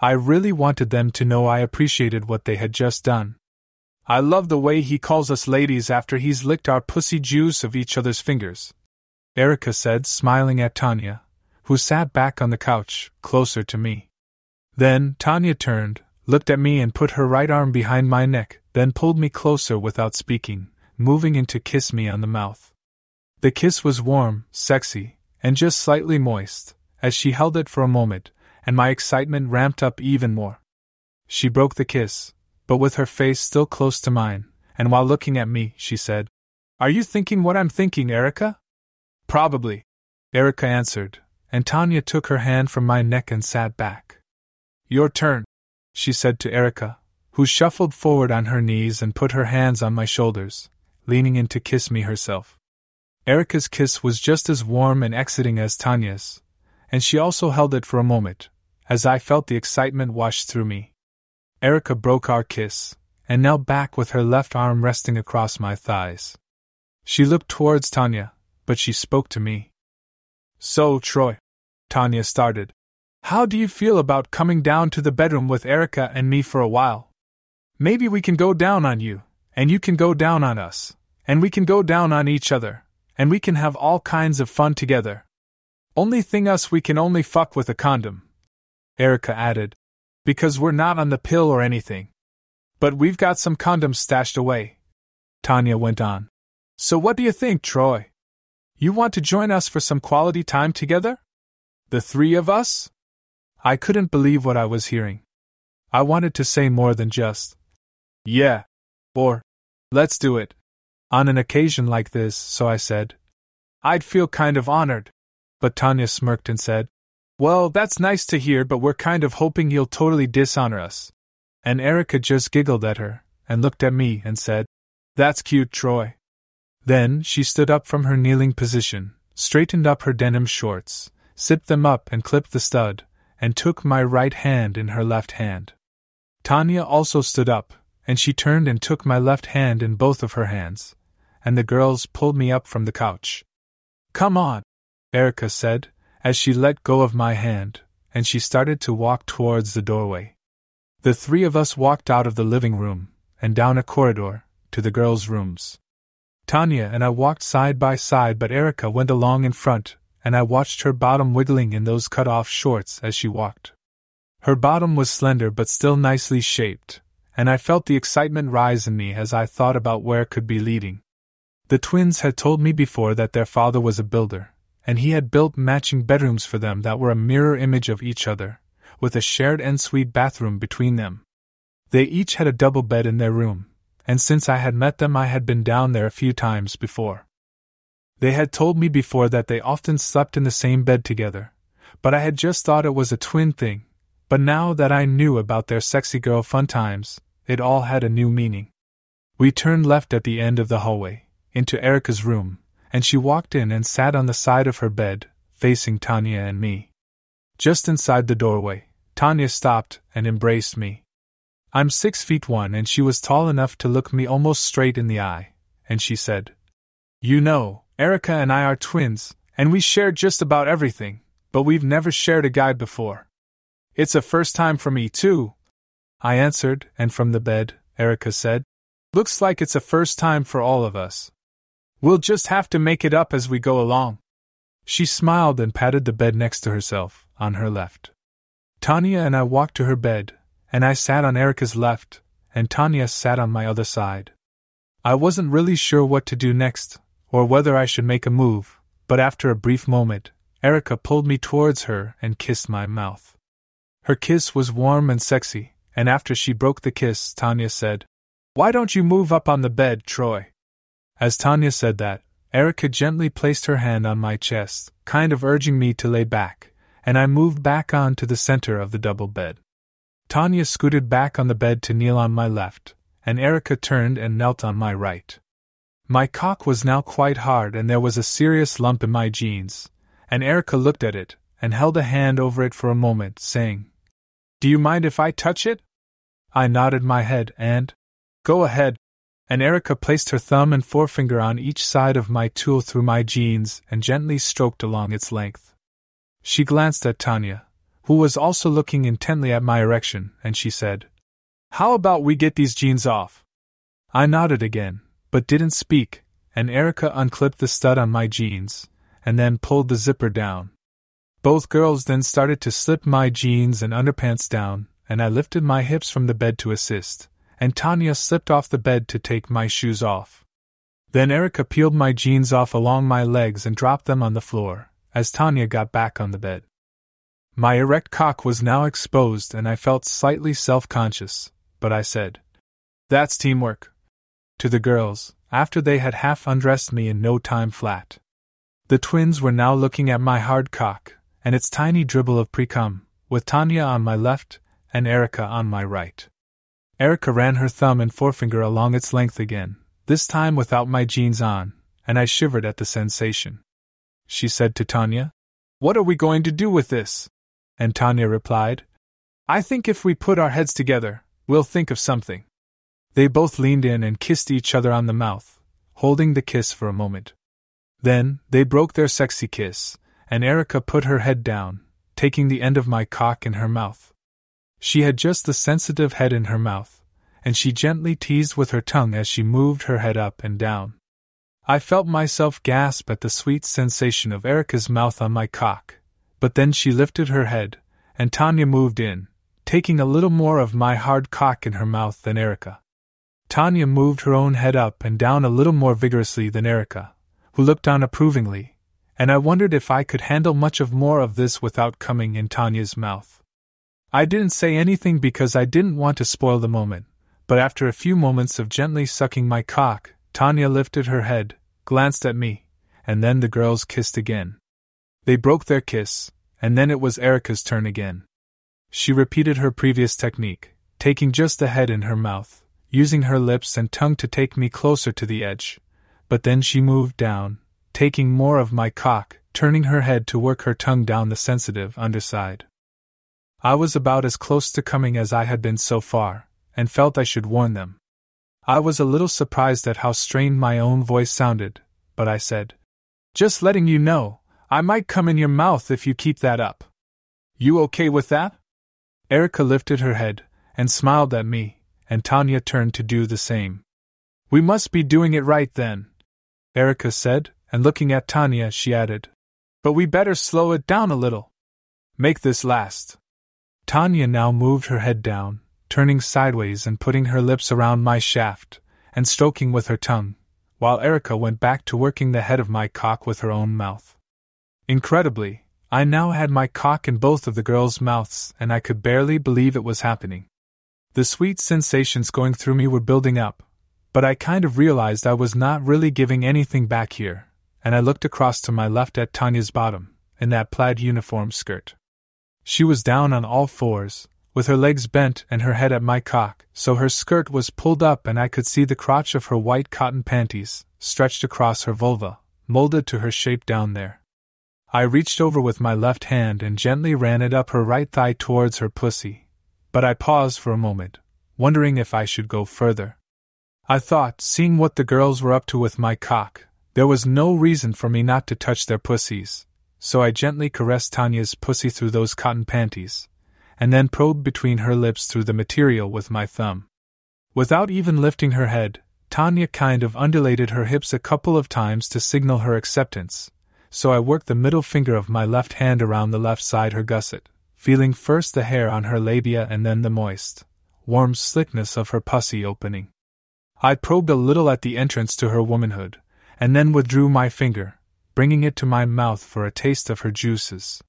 I really wanted them to know I appreciated what they had just done. I love the way he calls us ladies after he's licked our pussy juice of each other's fingers. Erica said, smiling at Tanya, who sat back on the couch, closer to me. Then Tanya turned, looked at me, and put her right arm behind my neck, then pulled me closer without speaking, moving in to kiss me on the mouth. The kiss was warm, sexy, and just slightly moist, as she held it for a moment, and my excitement ramped up even more. She broke the kiss, but with her face still close to mine, and while looking at me, she said, Are you thinking what I'm thinking, Erica? Probably, Erica answered, and Tanya took her hand from my neck and sat back. Your turn, she said to Erica, who shuffled forward on her knees and put her hands on my shoulders, leaning in to kiss me herself. Erica's kiss was just as warm and exiting as Tanya's, and she also held it for a moment, as I felt the excitement wash through me. Erica broke our kiss, and knelt back with her left arm resting across my thighs. She looked towards Tanya, but she spoke to me. So, Troy, Tanya started, how do you feel about coming down to the bedroom with Erica and me for a while? Maybe we can go down on you, and you can go down on us, and we can go down on each other, and we can have all kinds of fun together. Only thing us we can only fuck with a condom. Erica added, because we're not on the pill or anything. But we've got some condoms stashed away. Tanya went on. So what do you think, Troy? You want to join us for some quality time together? The three of us? I couldn't believe what I was hearing. I wanted to say more than just, yeah, or, let's do it. On an occasion like this, so I said, I'd feel kind of honored. But Tanya smirked and said, well, that's nice to hear, but we're kind of hoping he'll totally dishonor us. And Erica just giggled at her, and looked at me and said, That's cute, Troy. Then she stood up from her kneeling position, straightened up her denim shorts, zipped them up and clipped the stud, and took my right hand in her left hand. Tanya also stood up, and she turned and took my left hand in both of her hands, and the girls pulled me up from the couch. Come on, Erica said, as she let go of my hand, and she started to walk towards the doorway. The three of us walked out of the living room, and down a corridor, to the girls' rooms. Tanya and I walked side by side, but Erica went along in front, and I watched her bottom wiggling in those cut off shorts as she walked. Her bottom was slender but still nicely shaped, and I felt the excitement rise in me as I thought about where it could be leading. The twins had told me before that their father was a builder, and he had built matching bedrooms for them that were a mirror image of each other, with a shared ensuite bathroom between them. They each had a double bed in their room, and since I had met them, I had been down there a few times before. They had told me before that they often slept in the same bed together, but I had just thought it was a twin thing. But now that I knew about their sexy girl fun times, it all had a new meaning. We turned left at the end of the hallway, into Erica's room, and she walked in and sat on the side of her bed, facing Tanya and me. Just inside the doorway, Tanya stopped and embraced me. I'm six feet one, and she was tall enough to look me almost straight in the eye, and she said, You know, Erica and I are twins, and we share just about everything, but we've never shared a guide before. It's a first time for me, too. I answered, and from the bed, Erica said, Looks like it's a first time for all of us. We'll just have to make it up as we go along. She smiled and patted the bed next to herself, on her left. Tanya and I walked to her bed, and I sat on Erica's left, and Tanya sat on my other side. I wasn't really sure what to do next, or whether I should make a move, but after a brief moment, Erica pulled me towards her and kissed my mouth. Her kiss was warm and sexy, and after she broke the kiss, Tanya said, Why don't you move up on the bed, Troy? As Tanya said that, Erica gently placed her hand on my chest, kind of urging me to lay back, and I moved back on to the center of the double bed. Tanya scooted back on the bed to kneel on my left, and Erica turned and knelt on my right. My cock was now quite hard and there was a serious lump in my jeans, and Erica looked at it and held a hand over it for a moment, saying, Do you mind if I touch it? I nodded my head and, Go ahead. And Erica placed her thumb and forefinger on each side of my tool through my jeans and gently stroked along its length. She glanced at Tanya, who was also looking intently at my erection, and she said, How about we get these jeans off? I nodded again, but didn't speak, and Erica unclipped the stud on my jeans, and then pulled the zipper down. Both girls then started to slip my jeans and underpants down, and I lifted my hips from the bed to assist, and Tanya slipped off the bed to take my shoes off. Then Erica peeled my jeans off along my legs and dropped them on the floor, as Tanya got back on the bed. My erect cock was now exposed and I felt slightly self conscious, but I said, That's teamwork. To the girls, after they had half undressed me in no time flat. The twins were now looking at my hard cock and its tiny dribble of precum, with Tanya on my left and Erica on my right. Erica ran her thumb and forefinger along its length again, this time without my jeans on, and I shivered at the sensation. She said to Tanya, What are we going to do with this? And Tanya replied, I think if we put our heads together, we'll think of something. They both leaned in and kissed each other on the mouth, holding the kiss for a moment. Then, they broke their sexy kiss, and Erica put her head down, taking the end of my cock in her mouth. She had just the sensitive head in her mouth, and she gently teased with her tongue as she moved her head up and down. I felt myself gasp at the sweet sensation of Erica's mouth on my cock, but then she lifted her head, and Tanya moved in, taking a little more of my hard cock in her mouth than Erica. Tanya moved her own head up and down a little more vigorously than Erica, who looked on approvingly, and I wondered if I could handle much of more of this without coming in Tanya's mouth. I didn't say anything because I didn't want to spoil the moment, but after a few moments of gently sucking my cock, Tanya lifted her head, glanced at me, and then the girls kissed again. They broke their kiss, and then it was Erica's turn again. She repeated her previous technique, taking just the head in her mouth, using her lips and tongue to take me closer to the edge. But then she moved down, taking more of my cock, turning her head to work her tongue down the sensitive underside. I was about as close to coming as I had been so far, and felt I should warn them. I was a little surprised at how strained my own voice sounded, but I said, Just letting you know, I might come in your mouth if you keep that up. You okay with that? Erica lifted her head and smiled at me, and Tanya turned to do the same. We must be doing it right then, Erica said, and looking at Tanya, she added. But we better slow it down a little. Make this last. Tanya now moved her head down, turning sideways and putting her lips around my shaft, and stroking with her tongue, while Erica went back to working the head of my cock with her own mouth. Incredibly, I now had my cock in both of the girls' mouths, and I could barely believe it was happening. The sweet sensations going through me were building up, but I kind of realized I was not really giving anything back here, and I looked across to my left at Tanya's bottom, in that plaid uniform skirt. She was down on all fours, with her legs bent and her head at my cock, so her skirt was pulled up and I could see the crotch of her white cotton panties, stretched across her vulva, molded to her shape down there. I reached over with my left hand and gently ran it up her right thigh towards her pussy, but I paused for a moment, wondering if I should go further. I thought, seeing what the girls were up to with my cock, there was no reason for me not to touch their pussies, so I gently caressed Tanya's pussy through those cotton panties, and then probed between her lips through the material with my thumb. Without even lifting her head, Tanya kind of undulated her hips a couple of times to signal her acceptance, so I worked the middle finger of my left hand around the left side her gusset, feeling first the hair on her labia and then the moist, warm slickness of her pussy opening. I probed a little at the entrance to her womanhood, and then withdrew my finger, bringing it to my mouth for a taste of her juices.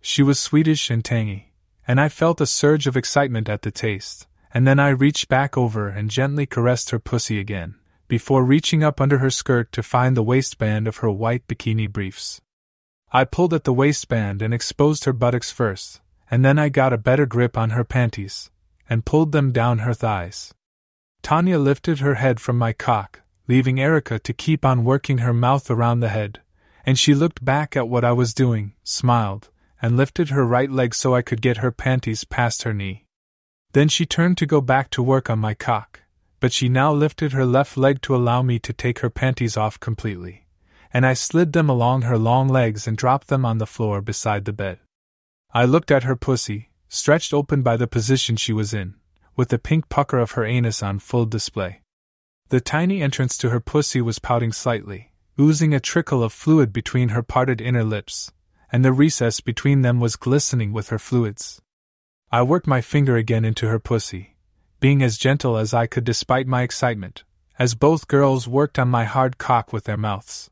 She was sweetish and tangy, and I felt a surge of excitement at the taste, and then I reached back over and gently caressed her pussy again, before reaching up under her skirt to find the waistband of her white bikini briefs. I pulled at the waistband and exposed her buttocks first, and then I got a better grip on her panties, and pulled them down her thighs. Tanya lifted her head from my cock, leaving Erica to keep on working her mouth around the head, and she looked back at what I was doing, smiled, and lifted her right leg so I could get her panties past her knee. Then she turned to go back to work on my cock, but she now lifted her left leg to allow me to take her panties off completely, and I slid them along her long legs and dropped them on the floor beside the bed. I looked at her pussy, stretched open by the position she was in, with the pink pucker of her anus on full display. The tiny entrance to her pussy was pouting slightly, oozing a trickle of fluid between her parted inner lips, and the recess between them was glistening with her fluids. I worked my finger again into her pussy, being as gentle as I could despite my excitement, as both girls worked on my hard cock with their mouths.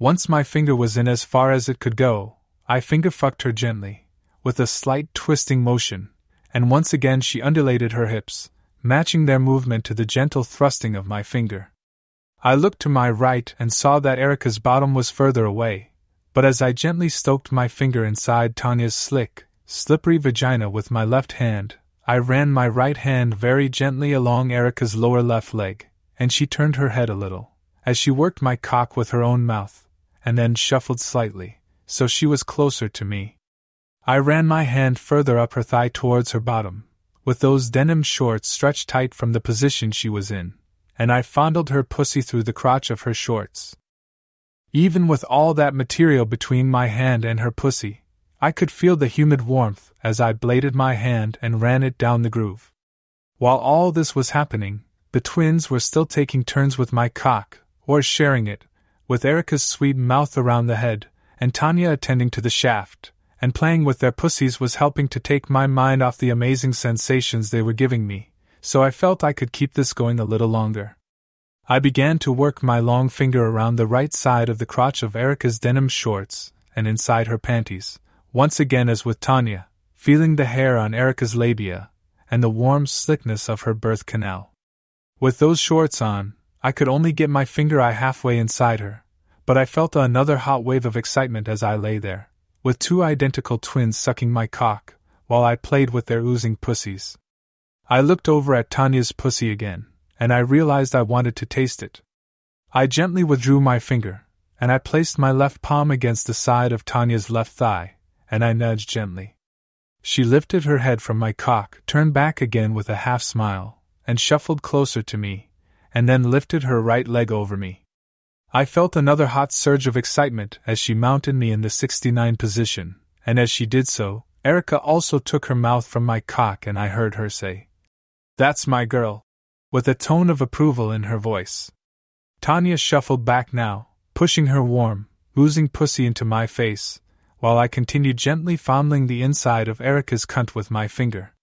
Once my finger was in as far as it could go, I finger fucked her gently, with a slight twisting motion, and once again she undulated her hips, matching their movement to the gentle thrusting of my finger. I looked to my right and saw that Erica's bottom was further away, but as I gently stoked my finger inside Tanya's slick, slippery vagina with my left hand, I ran my right hand very gently along Erica's lower left leg, and she turned her head a little, as she worked my cock with her own mouth, and then shuffled slightly, so she was closer to me. I ran my hand further up her thigh towards her bottom, with those denim shorts stretched tight from the position she was in, and I fondled her pussy through the crotch of her shorts. Even with all that material between my hand and her pussy, I could feel the humid warmth as I bladed my hand and ran it down the groove. While all this was happening, the twins were still taking turns with my cock, or sharing it, with Erica's sweet mouth around the head, and Tanya attending to the shaft, and playing with their pussies was helping to take my mind off the amazing sensations they were giving me, so I felt I could keep this going a little longer. I began to work my long finger around the right side of the crotch of Erica's denim shorts and inside her panties, once again as with Tanya, feeling the hair on Erica's labia and the warm slickness of her birth canal. With those shorts on, I could only get my finger eye halfway inside her, but I felt another hot wave of excitement as I lay there, with two identical twins sucking my cock, while I played with their oozing pussies. I looked over at Tanya's pussy again, and I realized I wanted to taste it. I gently withdrew my finger, and I placed my left palm against the side of Tanya's left thigh, and I nudged gently. She lifted her head from my cock, turned back again with a half smile, and shuffled closer to me, and then lifted her right leg over me. I felt another hot surge of excitement as she mounted me in the 69 position, and as she did so, Erica also took her mouth from my cock and I heard her say, That's my girl, with a tone of approval in her voice. Tanya shuffled back now, pushing her warm, oozing pussy into my face, while I continued gently fondling the inside of Erica's cunt with my finger.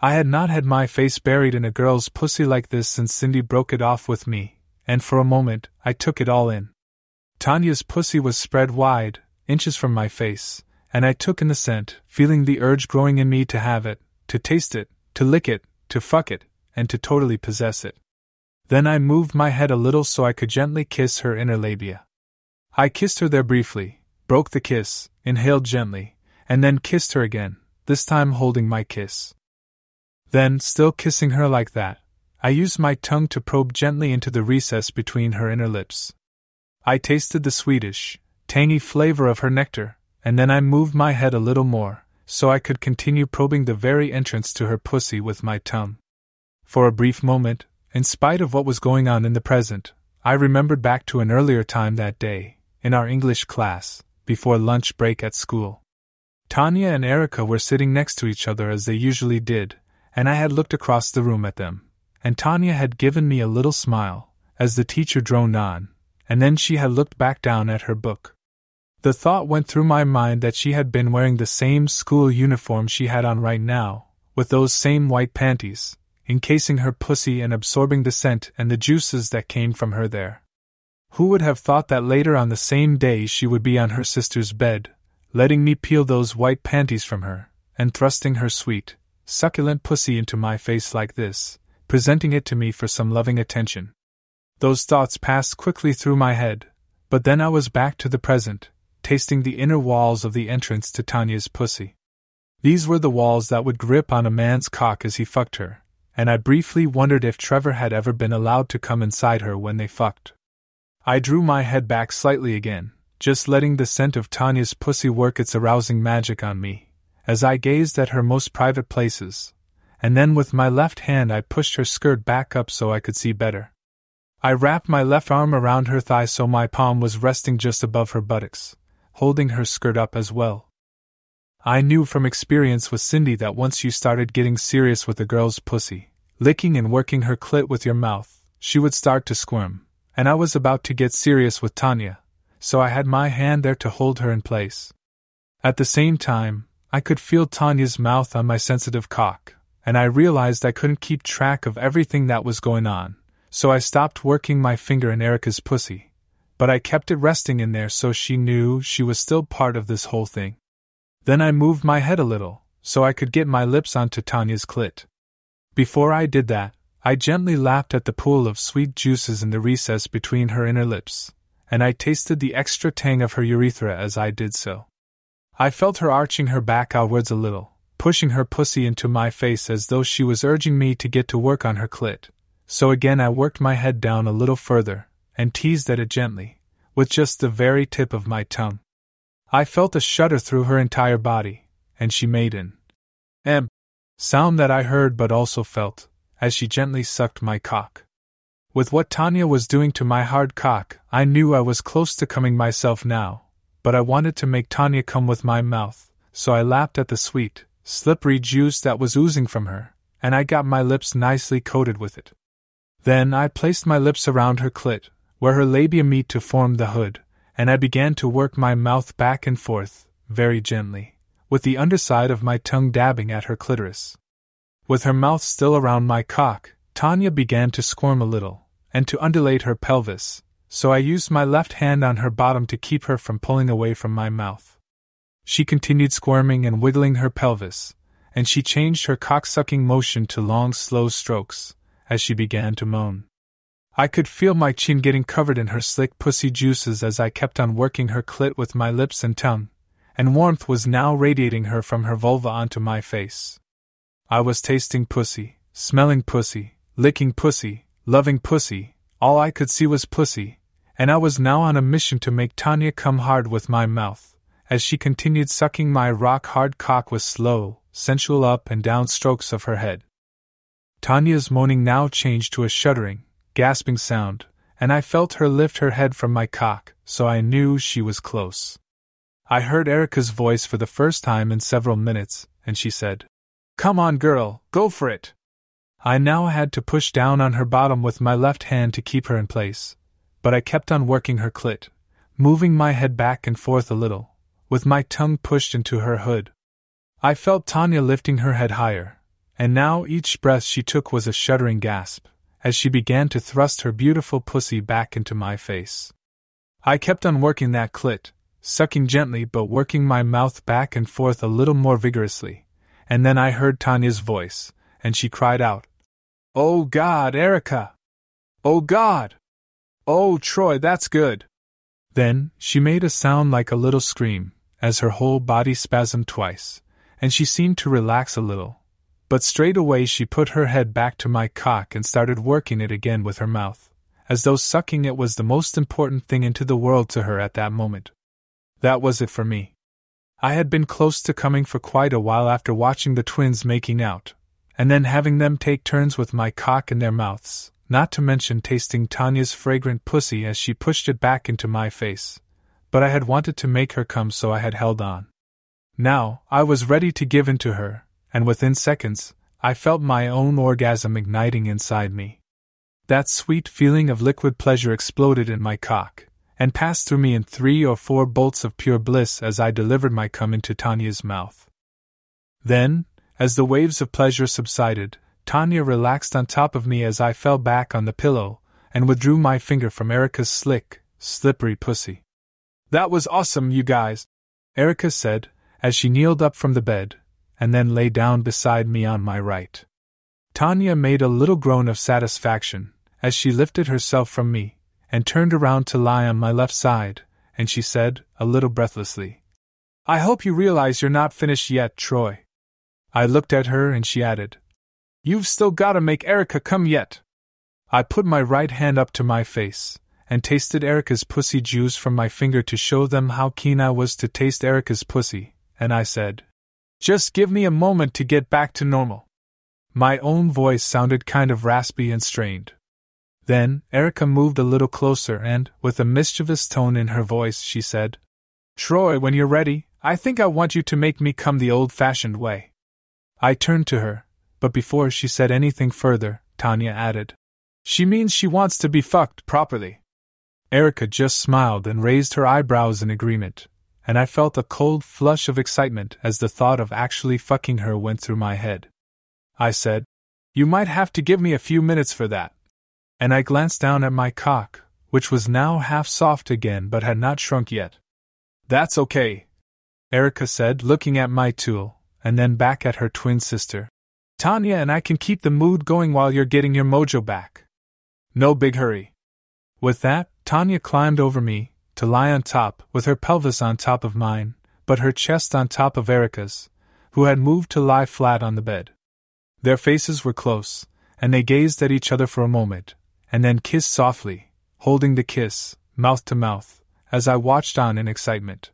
I had not had my face buried in a girl's pussy like this since Cindy broke it off with me, and for a moment I took it all in. Tanya's pussy was spread wide, inches from my face, and I took in the scent, feeling the urge growing in me to have it, to taste it, to lick it, to fuck it, and to totally possess it. Then I moved my head a little so I could gently kiss her inner labia. I kissed her there briefly, broke the kiss, inhaled gently, and then kissed her again, this time holding my kiss. Then, still kissing her like that, I used my tongue to probe gently into the recess between her inner lips. I tasted the sweetish, tangy flavor of her nectar, and then I moved my head a little more, so I could continue probing the very entrance to her pussy with my tongue. For a brief moment, in spite of what was going on in the present, I remembered back to an earlier time that day, in our English class, before lunch break at school. Tanya and Erica were sitting next to each other as they usually did, and I had looked across the room at them, and Tanya had given me a little smile, as the teacher droned on, and then she had looked back down at her book. The thought went through my mind that she had been wearing the same school uniform she had on right now, with those same white panties, encasing her pussy and absorbing the scent and the juices that came from her there. Who would have thought that later on the same day she would be on her sister's bed, letting me peel those white panties from her, and thrusting her sweet, succulent pussy into my face like this, presenting it to me for some loving attention. Those thoughts passed quickly through my head, but then I was back to the present, tasting the inner walls of the entrance to Tanya's pussy. These were the walls that would grip on a man's cock as he fucked her, and I briefly wondered if Trevor had ever been allowed to come inside her when they fucked. I drew my head back slightly again, just letting the scent of Tanya's pussy work its arousing magic on me, as I gazed at her most private places, and then with my left hand I pushed her skirt back up so I could see better. I wrapped my left arm around her thigh so my palm was resting just above her buttocks, holding her skirt up as well. I knew from experience with Cindy that once you started getting serious with a girl's pussy, licking and working her clit with your mouth, she would start to squirm, and I was about to get serious with Tanya, so I had my hand there to hold her in place. At the same time, I could feel Tanya's mouth on my sensitive cock, and I realized I couldn't keep track of everything that was going on, so I stopped working my finger in Erica's pussy but I kept it resting in there so she knew she was still part of this whole thing. Then I moved my head a little, so I could get my lips onto Tanya's clit. Before I did that, I gently lapped at the pool of sweet juices in the recess between her inner lips, and I tasted the extra tang of her urethra as I did so. I felt her arching her back outwards a little, pushing her pussy into my face as though she was urging me to get to work on her clit. So again I worked my head down a little further, and teased at it gently, with just the very tip of my tongue. I felt a shudder through her entire body, and she made an M sound that I heard but also felt, as she gently sucked my cock. With what Tanya was doing to my hard cock, I knew I was close to coming myself now, but I wanted to make Tanya come with my mouth, so I lapped at the sweet, slippery juice that was oozing from her, and I got my lips nicely coated with it. Then I placed my lips around her clit, where her labia meet to form the hood, and I began to work my mouth back and forth, very gently, with the underside of my tongue dabbing at her clitoris. With her mouth still around my cock, Tanya began to squirm a little, and to undulate her pelvis, so I used my left hand on her bottom to keep her from pulling away from my mouth. She continued squirming and wiggling her pelvis, and she changed her cock sucking motion to long, slow strokes, as she began to moan. I could feel my chin getting covered in her slick pussy juices as I kept on working her clit with my lips and tongue, and warmth was now radiating her from her vulva onto my face. I was tasting pussy, smelling pussy, licking pussy, loving pussy, all I could see was pussy, and I was now on a mission to make Tanya come hard with my mouth, as she continued sucking my rock hard cock with slow, sensual up and down strokes of her head. Tanya's moaning now changed to a shuddering, gasping sound, and I felt her lift her head from my cock, so I knew she was close. I heard Erica's voice for the first time in several minutes, and she said, Come on, girl, go for it. I now had to push down on her bottom with my left hand to keep her in place, but I kept on working her clit, moving my head back and forth a little, with my tongue pushed into her hood. I felt Tanya lifting her head higher, and now each breath she took was a shuddering gasp, as she began to thrust her beautiful pussy back into my face. I kept on working that clit, sucking gently but working my mouth back and forth a little more vigorously, and then I heard Tanya's voice, and she cried out, Oh God, Erica! Oh God! Oh, Troy, that's good! Then, she made a sound like a little scream, as her whole body spasmed twice, and she seemed to relax a little. But straight away she put her head back to my cock and started working it again with her mouth, as though sucking it was the most important thing into the world to her at that moment. That was it for me. I had been close to coming for quite a while after watching the twins making out, and then having them take turns with my cock in their mouths, not to mention tasting Tanya's fragrant pussy as she pushed it back into my face. But I had wanted to make her come, so I had held on. Now, I was ready to give in to her, and within seconds, I felt my own orgasm igniting inside me. That sweet feeling of liquid pleasure exploded in my cock, and passed through me in three or four bolts of pure bliss as I delivered my cum into Tanya's mouth. Then, as the waves of pleasure subsided, Tanya relaxed on top of me as I fell back on the pillow and withdrew my finger from Erica's slick, slippery pussy. That was awesome, you guys, Erica said, as she kneeled up from the bed, and then lay down beside me on my right. Tanya made a little groan of satisfaction as she lifted herself from me and turned around to lie on my left side, and she said, a little breathlessly, I hope you realize you're not finished yet, Troy. I looked at her and she added, You've still gotta make Erica come yet. I put my right hand up to my face and tasted Erica's pussy juice from my finger to show them how keen I was to taste Erica's pussy, and I said, Just give me a moment to get back to normal. My own voice sounded kind of raspy and strained. Then, Erica moved a little closer and, with a mischievous tone in her voice, she said, Troy, when you're ready, I think I want you to make me come the old fashioned way. I turned to her, but before she said anything further, Tanya added, She means she wants to be fucked properly. Erica just smiled and raised her eyebrows in agreement, and I felt a cold flush of excitement as the thought of actually fucking her went through my head. I said, You might have to give me a few minutes for that. And I glanced down at my cock, which was now half soft again but had not shrunk yet. That's okay, Erica said, looking at my tool, and then back at her twin sister. Tanya and I can keep the mood going while you're getting your mojo back. No big hurry. With that, Tanya climbed over me, to lie on top, with her pelvis on top of mine, but her chest on top of Erica's, who had moved to lie flat on the bed. Their faces were close, and they gazed at each other for a moment, and then kissed softly, holding the kiss, mouth to mouth, as I watched on in excitement.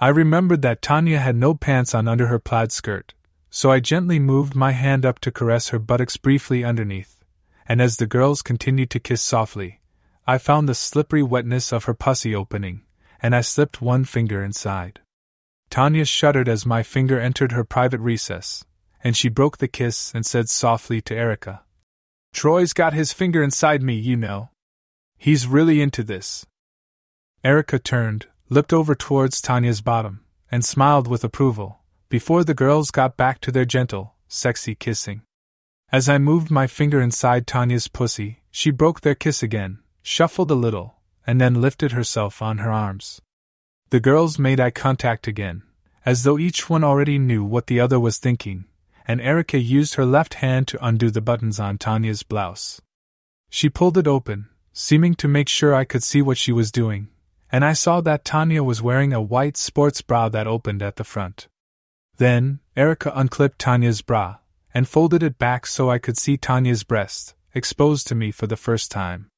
I remembered that Tanya had no pants on under her plaid skirt, so I gently moved my hand up to caress her buttocks briefly underneath, and as the girls continued to kiss softly, I found the slippery wetness of her pussy opening, and I slipped one finger inside. Tanya shuddered as my finger entered her private recess, and she broke the kiss and said softly to Erica, Troy's got his finger inside me, you know. He's really into this. Erica turned, looked over towards Tanya's bottom, and smiled with approval before the girls got back to their gentle, sexy kissing. As I moved my finger inside Tanya's pussy, she broke their kiss again, shuffled a little, and then lifted herself on her arms. The girls made eye contact again, as though each one already knew what the other was thinking, and Erica used her left hand to undo the buttons on Tanya's blouse. She pulled it open, seeming to make sure I could see what she was doing, and I saw that Tanya was wearing a white sports bra that opened at the front. Then, Erica unclipped Tanya's bra and folded it back so I could see Tanya's breast, exposed to me for the first time.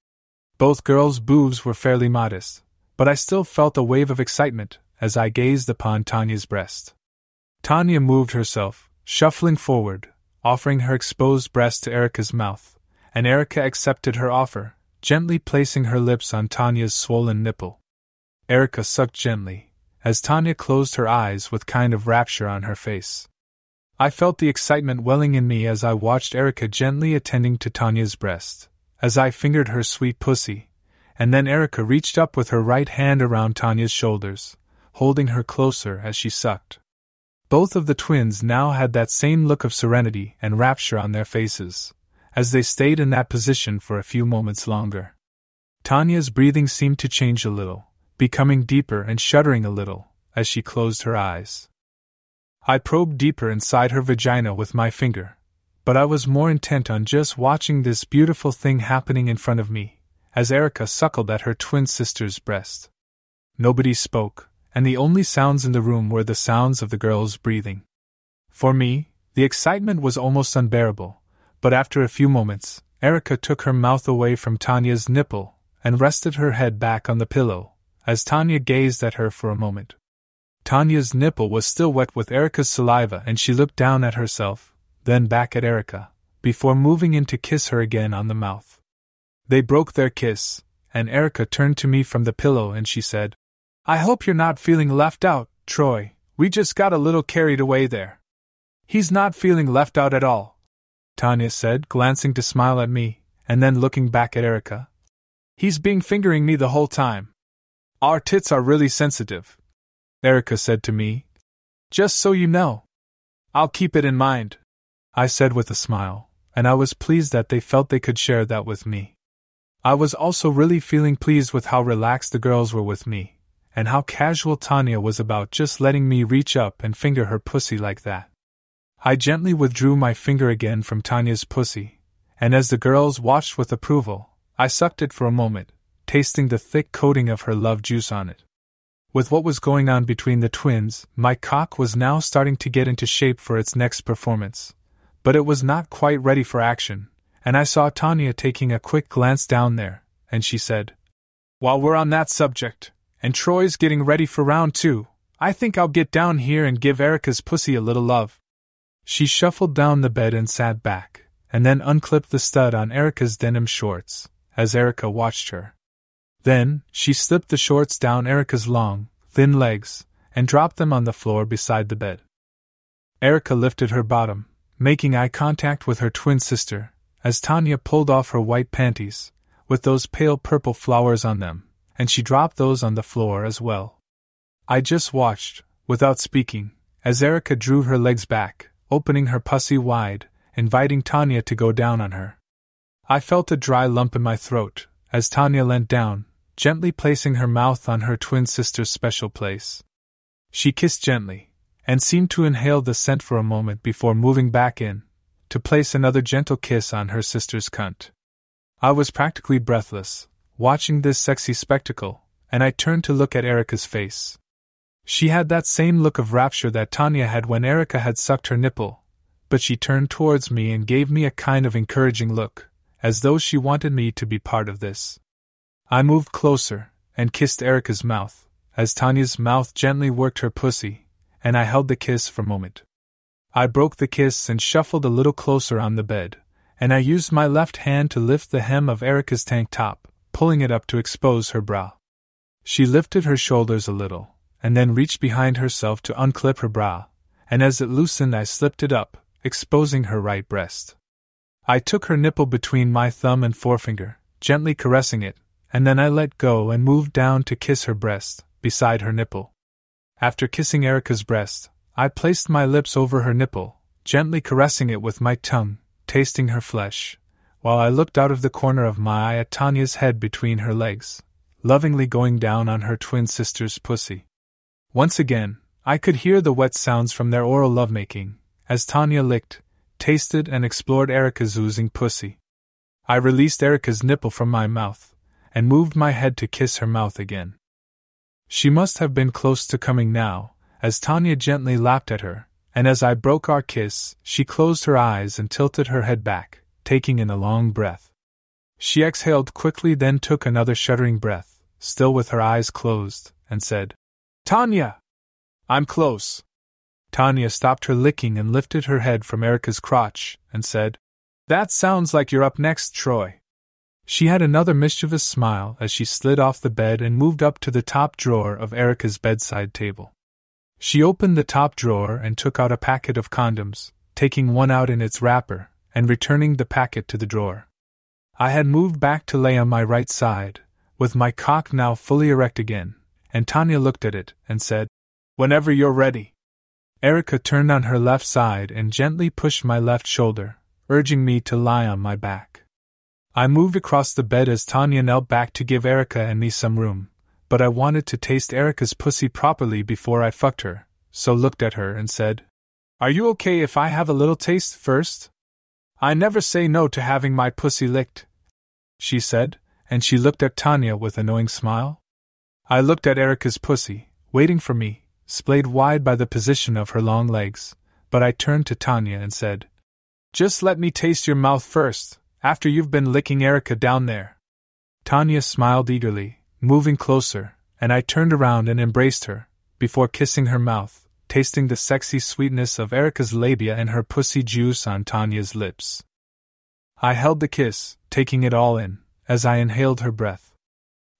Both girls' boobs were fairly modest, but I still felt a wave of excitement as I gazed upon Tanya's breast. Tanya moved herself, shuffling forward, offering her exposed breast to Erica's mouth, and Erica accepted her offer, gently placing her lips on Tanya's swollen nipple. Erica sucked gently, as Tanya closed her eyes with kind of rapture on her face. I felt the excitement welling in me as I watched Erica gently attending to Tanya's breast, as I fingered her sweet pussy, and then Erica reached up with her right hand around Tanya's shoulders, holding her closer as she sucked. Both of the twins now had that same look of serenity and rapture on their faces, as they stayed in that position for a few moments longer. Tanya's breathing seemed to change a little, becoming deeper and shuddering a little, as she closed her eyes. I probed deeper inside her vagina with my finger, but I was more intent on just watching this beautiful thing happening in front of me, as Erica suckled at her twin sister's breast. Nobody spoke, and the only sounds in the room were the sounds of the girls breathing. For me, the excitement was almost unbearable, but after a few moments, Erica took her mouth away from Tanya's nipple and rested her head back on the pillow, as Tanya gazed at her for a moment. Tanya's nipple was still wet with Erica's saliva, and she looked down at herself, then back at Erica, before moving in to kiss her again on the mouth. They broke their kiss, and Erica turned to me from the pillow and she said, I hope you're not feeling left out, Troy. We just got a little carried away there. He's not feeling left out at all, Tanya said, glancing to smile at me, and then looking back at Erica. He's been fingering me the whole time. Our tits are really sensitive, Erica said to me. Just so you know. I'll keep it in mind, I said with a smile, and I was pleased that they felt they could share that with me. I was also really feeling pleased with how relaxed the girls were with me, and how casual Tanya was about just letting me reach up and finger her pussy like that. I gently withdrew my finger again from Tanya's pussy, and as the girls watched with approval, I sucked it for a moment, tasting the thick coating of her love juice on it. With what was going on between the twins, my cock was now starting to get into shape for its next performance. But it was not quite ready for action, and I saw Tanya taking a quick glance down there, and she said, While we're on that subject, and Troy's getting ready for round two, I think I'll get down here and give Erica's pussy a little love. She shuffled down the bed and sat back, and then unclipped the stud on Erica's denim shorts, as Erica watched her. Then, she slipped the shorts down Erica's long, thin legs, and dropped them on the floor beside the bed. Erica lifted her bottom, making eye contact with her twin sister, as Tanya pulled off her white panties, with those pale purple flowers on them, and she dropped those on the floor as well. I just watched, without speaking, as Erica drew her legs back, opening her pussy wide, inviting Tanya to go down on her. I felt a dry lump in my throat, as Tanya leant down, gently placing her mouth on her twin sister's special place. She kissed gently, and seemed to inhale the scent for a moment before moving back in, to place another gentle kiss on her sister's cunt. I was practically breathless, watching this sexy spectacle, and I turned to look at Erica's face. She had that same look of rapture that Tanya had when Erica had sucked her nipple, but she turned towards me and gave me a kind of encouraging look, as though she wanted me to be part of this. I moved closer and kissed Erica's mouth, as Tanya's mouth gently worked her pussy, and I held the kiss for a moment. I broke the kiss and shuffled a little closer on the bed, and I used my left hand to lift the hem of Erica's tank top, pulling it up to expose her bra. She lifted her shoulders a little, and then reached behind herself to unclip her bra, and as it loosened, I slipped it up, exposing her right breast. I took her nipple between my thumb and forefinger, gently caressing it, and then I let go and moved down to kiss her breast, beside her nipple. After kissing Erica's breast, I placed my lips over her nipple, gently caressing it with my tongue, tasting her flesh, while I looked out of the corner of my eye at Tanya's head between her legs, lovingly going down on her twin sister's pussy. Once again, I could hear the wet sounds from their oral lovemaking, as Tanya licked, tasted, and explored Erica's oozing pussy. I released Erica's nipple from my mouth, and moved my head to kiss her mouth again. She must have been close to coming now, as Tanya gently lapped at her, and as I broke our kiss, she closed her eyes and tilted her head back, taking in a long breath. She exhaled quickly, then took another shuddering breath, still with her eyes closed, and said, Tanya! I'm close. Tanya stopped her licking and lifted her head from Erica's crotch, and said, That sounds like you're up next, Troy. She had another mischievous smile as she slid off the bed and moved up to the top drawer of Erica's bedside table. She opened the top drawer and took out a packet of condoms, taking one out in its wrapper and returning the packet to the drawer. I had moved back to lay on my right side, with my cock now fully erect again, and Tanya looked at it and said, Whenever you're ready. Erica turned on her left side and gently pushed my left shoulder, urging me to lie on my back. I moved across the bed as Tanya knelt back to give Erica and me some room, but I wanted to taste Erica's pussy properly before I fucked her, so looked at her and said, Are you okay if I have a little taste first? I never say no to having my pussy licked, she said, and she looked at Tanya with a knowing smile. I looked at Erica's pussy, waiting for me, splayed wide by the position of her long legs, but I turned to Tanya and said, Just let me taste your mouth first, after you've been licking Erica down there. Tanya smiled eagerly, moving closer, and I turned around and embraced her, before kissing her mouth, tasting the sexy sweetness of Erica's labia and her pussy juice on Tanya's lips. I held the kiss, taking it all in, as I inhaled her breath.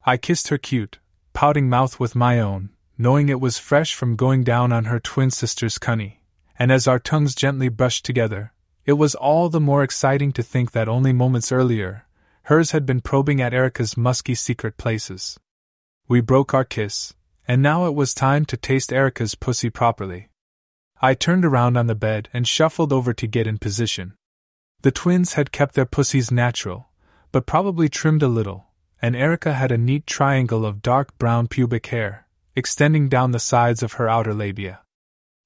I kissed her cute, pouting mouth with my own, knowing it was fresh from going down on her twin sister's cunny, and as our tongues gently brushed together, it was all the more exciting to think that only moments earlier, hers had been probing at Erica's musky secret places. We broke our kiss, and now it was time to taste Erica's pussy properly. I turned around on the bed and shuffled over to get in position. The twins had kept their pussies natural, but probably trimmed a little, and Erica had a neat triangle of dark brown pubic hair, extending down the sides of her outer labia.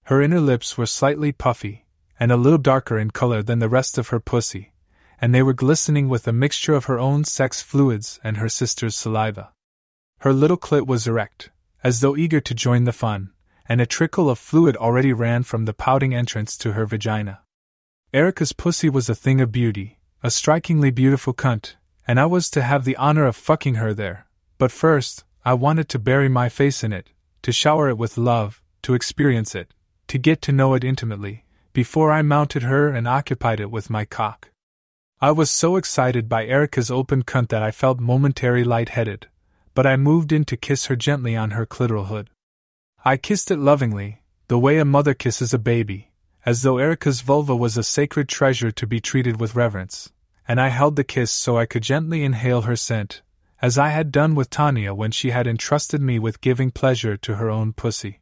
Her inner lips were slightly puffy, and a little darker in color than the rest of her pussy, and they were glistening with a mixture of her own sex fluids and her sister's saliva. Her little clit was erect, as though eager to join the fun, and a trickle of fluid already ran from the pouting entrance to her vagina. Erica's pussy was a thing of beauty, a strikingly beautiful cunt, and I was to have the honor of fucking her there. But first, I wanted to bury my face in it, to shower it with love, to experience it, to get to know it intimately, before I mounted her and occupied it with my cock. I was so excited by Erica's open cunt that I felt momentary light-headed, but I moved in to kiss her gently on her clitoral hood. I kissed it lovingly, the way a mother kisses a baby, as though Erica's vulva was a sacred treasure to be treated with reverence, and I held the kiss so I could gently inhale her scent, as I had done with Tanya when she had entrusted me with giving pleasure to her own pussy.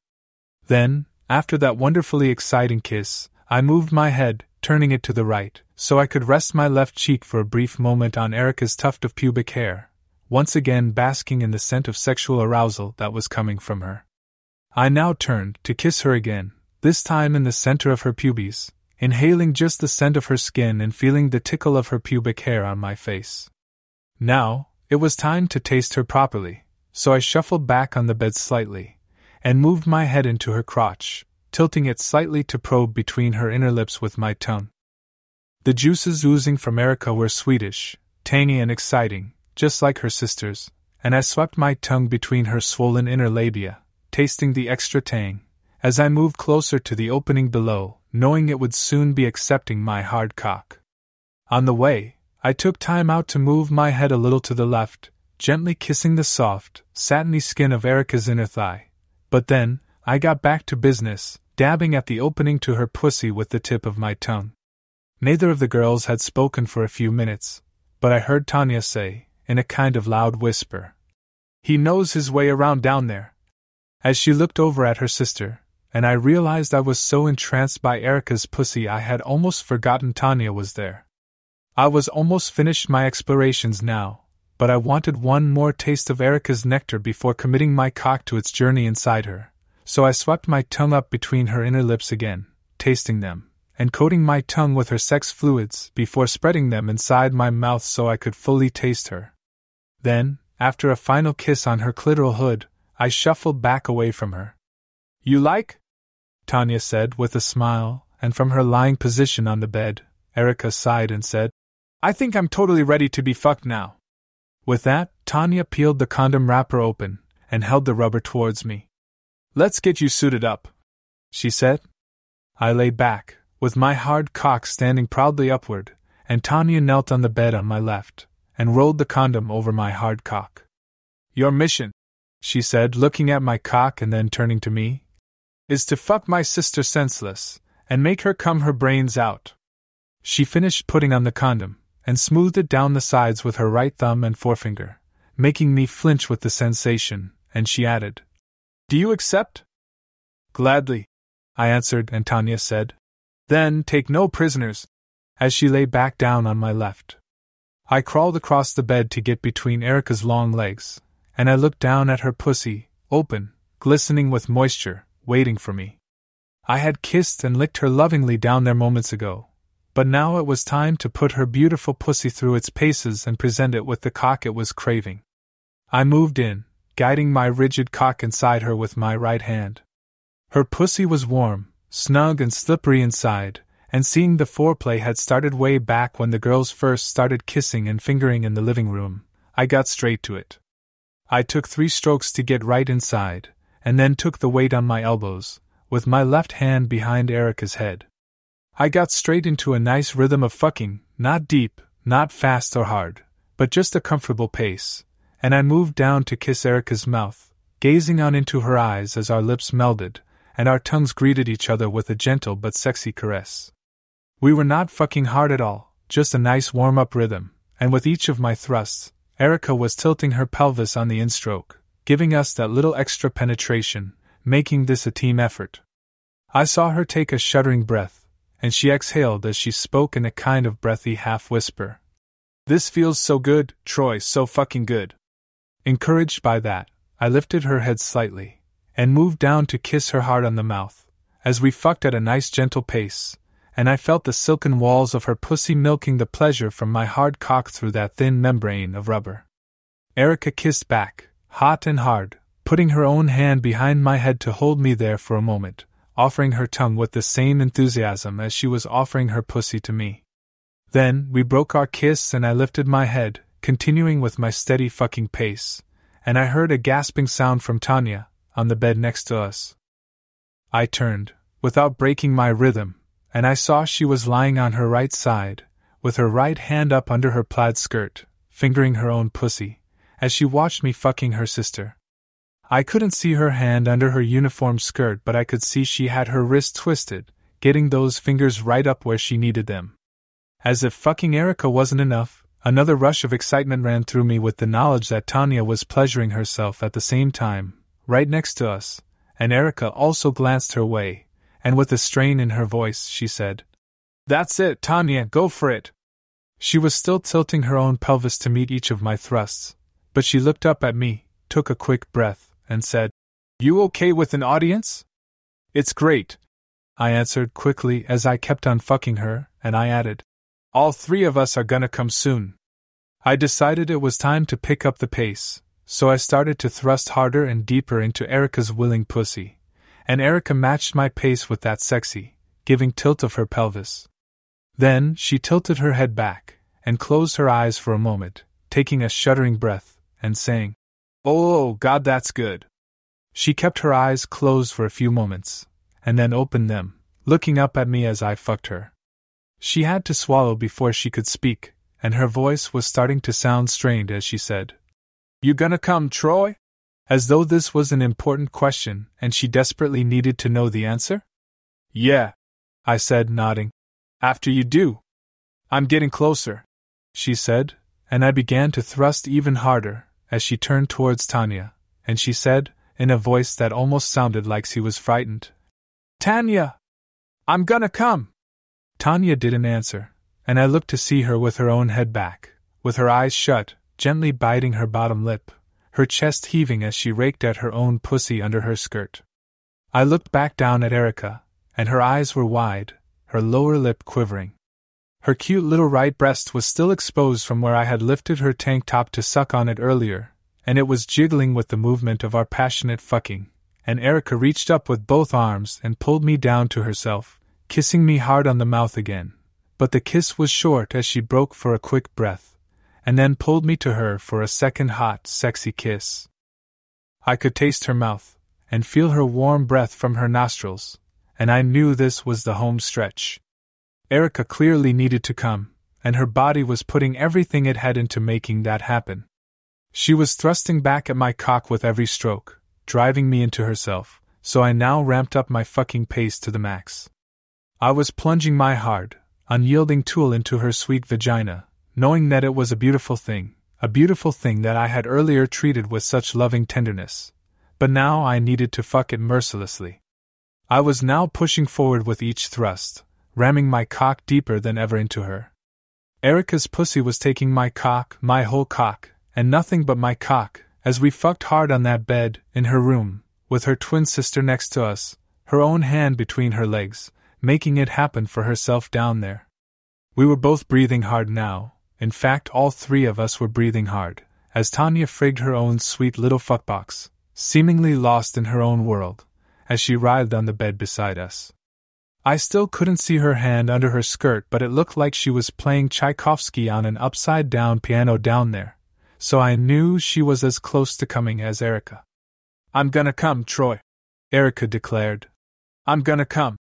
Then, after that wonderfully exciting kiss, I moved my head, turning it to the right, so I could rest my left cheek for a brief moment on Erica's tuft of pubic hair, once again basking in the scent of sexual arousal that was coming from her. I now turned to kiss her again, this time in the center of her pubes, inhaling just the scent of her skin and feeling the tickle of her pubic hair on my face. Now, it was time to taste her properly, so I shuffled back on the bed slightly, and moved my head into her crotch, tilting it slightly to probe between her inner lips with my tongue. The juices oozing from Erica were sweetish, tangy, and exciting, just like her sister's, and I swept my tongue between her swollen inner labia, tasting the extra tang, as I moved closer to the opening below, knowing it would soon be accepting my hard cock. On the way, I took time out to move my head a little to the left, gently kissing the soft, satiny skin of Erica's inner thigh. But then, I got back to business, dabbing at the opening to her pussy with the tip of my tongue. Neither of the girls had spoken for a few minutes, but I heard Tanya say, in a kind of loud whisper, He knows his way around down there. As she looked over at her sister, and I realized I was so entranced by Erica's pussy I had almost forgotten Tanya was there. I was almost finished my explorations now, but I wanted one more taste of Erica's nectar before committing my cock to its journey inside her so I swept my tongue up between her inner lips again, tasting them, and coating my tongue with her sex fluids before spreading them inside my mouth so I could fully taste her. Then, after a final kiss on her clitoral hood, I shuffled back away from her. You like? Tanya said with a smile, and from her lying position on the bed, Erica sighed and said, I think I'm totally ready to be fucked now. With that, Tanya peeled the condom wrapper open and held the rubber towards me. Let's get you suited up, she said. I lay back, with my hard cock standing proudly upward, and Tanya knelt on the bed on my left, and rolled the condom over my hard cock. Your mission, she said, looking at my cock and then turning to me, is to fuck my sister senseless and make her come her brains out. She finished putting on the condom and smoothed it down the sides with her right thumb and forefinger, making me flinch with the sensation, and she added, Do you accept? Gladly, I answered, and Tanya said, Then take no prisoners, as she lay back down on my left. I crawled across the bed to get between Erica's long legs, and I looked down at her pussy, open, glistening with moisture, waiting for me. I had kissed and licked her lovingly down there moments ago, but now it was time to put her beautiful pussy through its paces and present it with the cock it was craving. I moved in, guiding my rigid cock inside her with my right hand. Her pussy was warm, snug, and slippery inside, and seeing the foreplay had started way back when the girls first started kissing and fingering in the living room, I got straight to it. I took three strokes to get right inside, and then took the weight on my elbows, with my left hand behind Erica's head. I got straight into a nice rhythm of fucking, not deep, not fast or hard, but just a comfortable pace, and I moved down to kiss Erica's mouth, gazing on into her eyes as our lips melded, and our tongues greeted each other with a gentle but sexy caress. We were not fucking hard at all, just a nice warm up rhythm, and with each of my thrusts, Erica was tilting her pelvis on the instroke, giving us that little extra penetration, making this a team effort. I saw her take a shuddering breath, and she exhaled as she spoke in a kind of breathy half whisper. This feels so good, Troy, so fucking good. Encouraged by that, I lifted her head slightly, and moved down to kiss her hard on the mouth, as we fucked at a nice gentle pace, and I felt the silken walls of her pussy milking the pleasure from my hard cock through that thin membrane of rubber. Erica kissed back, hot and hard, putting her own hand behind my head to hold me there for a moment, offering her tongue with the same enthusiasm as she was offering her pussy to me. Then, we broke our kiss and I lifted my head, continuing with my steady fucking pace, and I heard a gasping sound from Tanya, on the bed next to us. I turned, without breaking my rhythm, and I saw she was lying on her right side, with her right hand up under her plaid skirt, fingering her own pussy, as she watched me fucking her sister. I couldn't see her hand under her uniform skirt, but I could see she had her wrist twisted, getting those fingers right up where she needed them. As if fucking Erica wasn't enough, another rush of excitement ran through me with the knowledge that Tanya was pleasuring herself at the same time, right next to us, and Erica also glanced her way, and with a strain in her voice, she said, That's it, Tanya, go for it. She was still tilting her own pelvis to meet each of my thrusts, but she looked up at me, took a quick breath, and said, You okay with an audience? It's great, I answered quickly as I kept on fucking her, and I added, All three of us are gonna come soon. I decided it was time to pick up the pace, so I started to thrust harder and deeper into Erica's willing pussy and Erica matched my pace with that sexy, giving tilt of her pelvis. Then she tilted her head back and closed her eyes for a moment, taking a shuddering breath and saying, Oh, God, that's good. She kept her eyes closed for a few moments, and then opened them, looking up at me as I fucked her. She had to swallow before she could speak, and her voice was starting to sound strained as she said, You gonna come, Troy? As though this was an important question and she desperately needed to know the answer? Yeah, I said, nodding. After you do. I'm getting closer, she said, and I began to thrust even harder as she turned towards Tanya, and she said, in a voice that almost sounded like she was frightened, Tanya! I'm gonna come! Tanya didn't answer, and I looked to see her with her own head back, with her eyes shut, gently biting her bottom lip, her chest heaving as she raked at her own pussy under her skirt. I looked back down at Erica, and her eyes were wide, her lower lip quivering. Her cute little right breast was still exposed from where I had lifted her tank top to suck on it earlier, and it was jiggling with the movement of our passionate fucking. And Erica reached up with both arms and pulled me down to herself, kissing me hard on the mouth again. But the kiss was short as she broke for a quick breath and then pulled me to her for a second hot, sexy kiss. I could taste her mouth, and feel her warm breath from her nostrils, and I knew this was the home stretch. Erica clearly needed to come, and her body was putting everything it had into making that happen. She was thrusting back at my cock with every stroke, driving me into herself, so I now ramped up my fucking pace to the max. I was plunging my hard, unyielding tool into her sweet vagina, knowing that it was a beautiful thing, a beautiful thing that I had earlier treated with such loving tenderness. But now I needed to fuck it mercilessly. I was now pushing forward with each thrust, ramming my cock deeper than ever into her. Erica's pussy was taking my cock, my whole cock, and nothing but my cock, as we fucked hard on that bed, in her room, with her twin sister next to us, her own hand between her legs, making it happen for herself down there. We were both breathing hard now, in fact, all three of us were breathing hard, as Tanya frigged her own sweet little fuckbox, seemingly lost in her own world, as she writhed on the bed beside us. I still couldn't see her hand under her skirt, but it looked like she was playing Tchaikovsky on an upside down piano down there, so I knew she was as close to coming as Erica. I'm gonna come, Troy, Erica declared. I'm gonna come,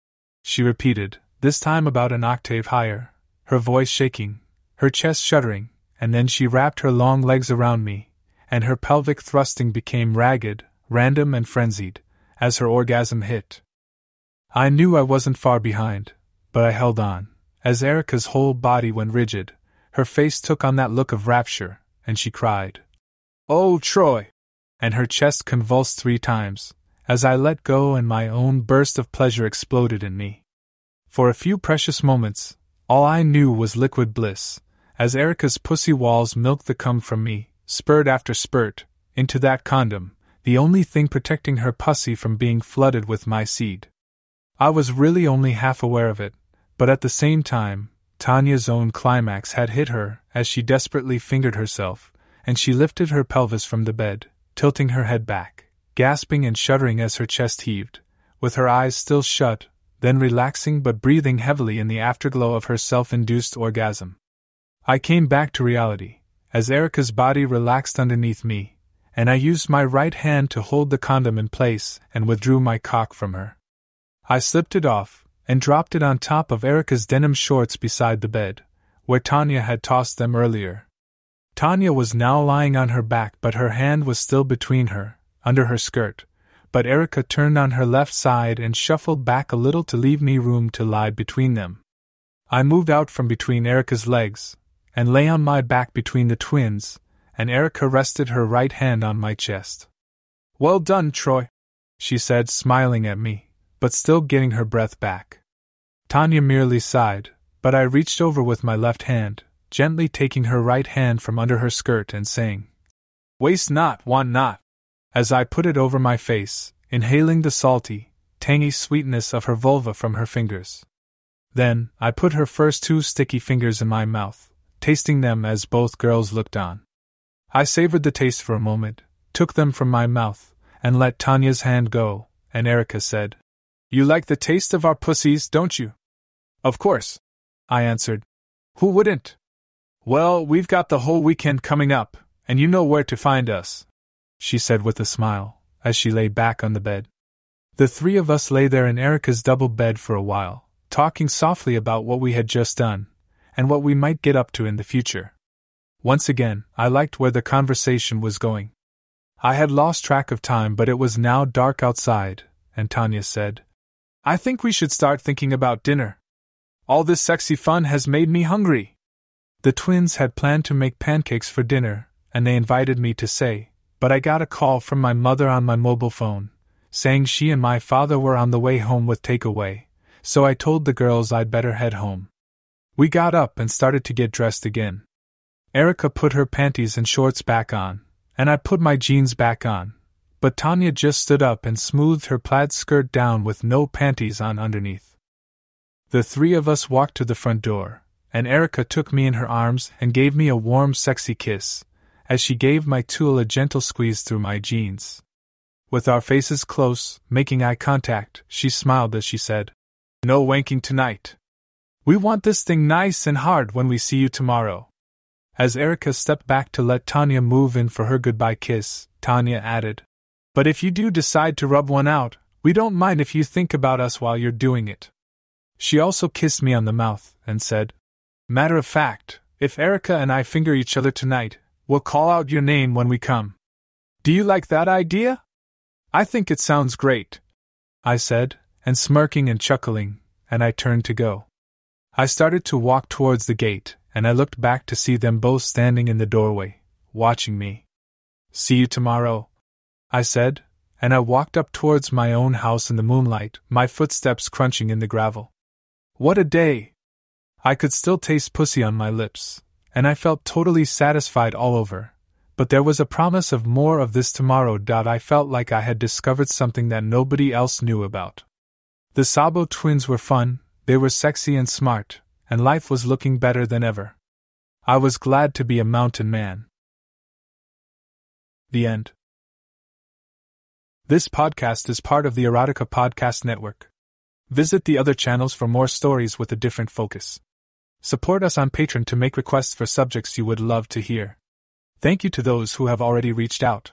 she repeated, this time about an octave higher, her voice shaking, her chest shuddering, and then she wrapped her long legs around me, and her pelvic thrusting became ragged, random, and frenzied, as her orgasm hit. I knew I wasn't far behind, but I held on, as Erica's whole body went rigid, her face took on that look of rapture, and she cried, Oh, Troy! And her chest convulsed three times, as I let go and my own burst of pleasure exploded in me. For a few precious moments, all I knew was liquid bliss, as Erica's pussy walls milked the cum from me, spurt after spurt, into that condom, the only thing protecting her pussy from being flooded with my seed. I was really only half aware of it, but at the same time, Tanya's own climax had hit her as she desperately fingered herself, and she lifted her pelvis from the bed, tilting her head back, gasping and shuddering as her chest heaved, with her eyes still shut, then relaxing but breathing heavily in the afterglow of her self induced orgasm. I came back to reality, as Erica's body relaxed underneath me, and I used my right hand to hold the condom in place and withdrew my cock from her. I slipped it off and dropped it on top of Erica's denim shorts beside the bed, where Tanya had tossed them earlier. Tanya was now lying on her back, but her hand was still between her, under her skirt. But Erica turned on her left side and shuffled back a little to leave me room to lie between them. I moved out from between Erica's legs and lay on my back between the twins, and Erica rested her right hand on my chest. Well done, Troy, she said, smiling at me but still getting her breath back. Tanya merely sighed, but I reached over with my left hand, gently taking her right hand from under her skirt and saying, Waste not, want not, as I put it over my face, inhaling the salty, tangy sweetness of her vulva from her fingers. Then, I put her first two sticky fingers in my mouth, tasting them as both girls looked on. I savored the taste for a moment, took them from my mouth, and let Tanya's hand go, and Erica said, you like the taste of our pussies, don't you? Of course, I answered. Who wouldn't? Well, we've got the whole weekend coming up, and you know where to find us, she said with a smile, as she lay back on the bed. The three of us lay there in Erica's double bed for a while, talking softly about what we had just done, and what we might get up to in the future. Once again, I liked where the conversation was going. I had lost track of time, but it was now dark outside, and Tanya said, I think we should start thinking about dinner. All this sexy fun has made me hungry. The twins had planned to make pancakes for dinner, and they invited me to say, but I got a call from my mother on my mobile phone, saying she and my father were on the way home with takeaway, so I told the girls I'd better head home. We got up and started to get dressed again. Erica put her panties and shorts back on, and I put my jeans back on, but Tanya just stood up and smoothed her plaid skirt down with no panties on underneath. The three of us walked to the front door, and Erica took me in her arms and gave me a warm, sexy kiss, as she gave my tool a gentle squeeze through my jeans. With our faces close, making eye contact, she smiled as she said, No wanking tonight. We want this thing nice and hard when we see you tomorrow. As Erica stepped back to let Tanya move in for her goodbye kiss, Tanya added, but if you do decide to rub one out, we don't mind if you think about us while you're doing it. She also kissed me on the mouth and said, Matter of fact, if Erica and I finger each other tonight, we'll call out your name when we come. Do you like that idea? I think it sounds great, I said, and smirking and chuckling, and I turned to go. I started to walk towards the gate, and I looked back to see them both standing in the doorway, watching me. See you tomorrow, I said, and I walked up towards my own house in the moonlight, my footsteps crunching in the gravel. What a day! I could still taste pussy on my lips, and I felt totally satisfied all over. But there was a promise of more of this tomorrow. I felt like I had discovered something that nobody else knew about. The Sabo twins were fun, they were sexy and smart, and life was looking better than ever. I was glad to be a mountain man. The end. This podcast is part of the Erotica Podcast Network. Visit the other channels for more stories with a different focus. Support us on Patreon to make requests for subjects you would love to hear. Thank you to those who have already reached out.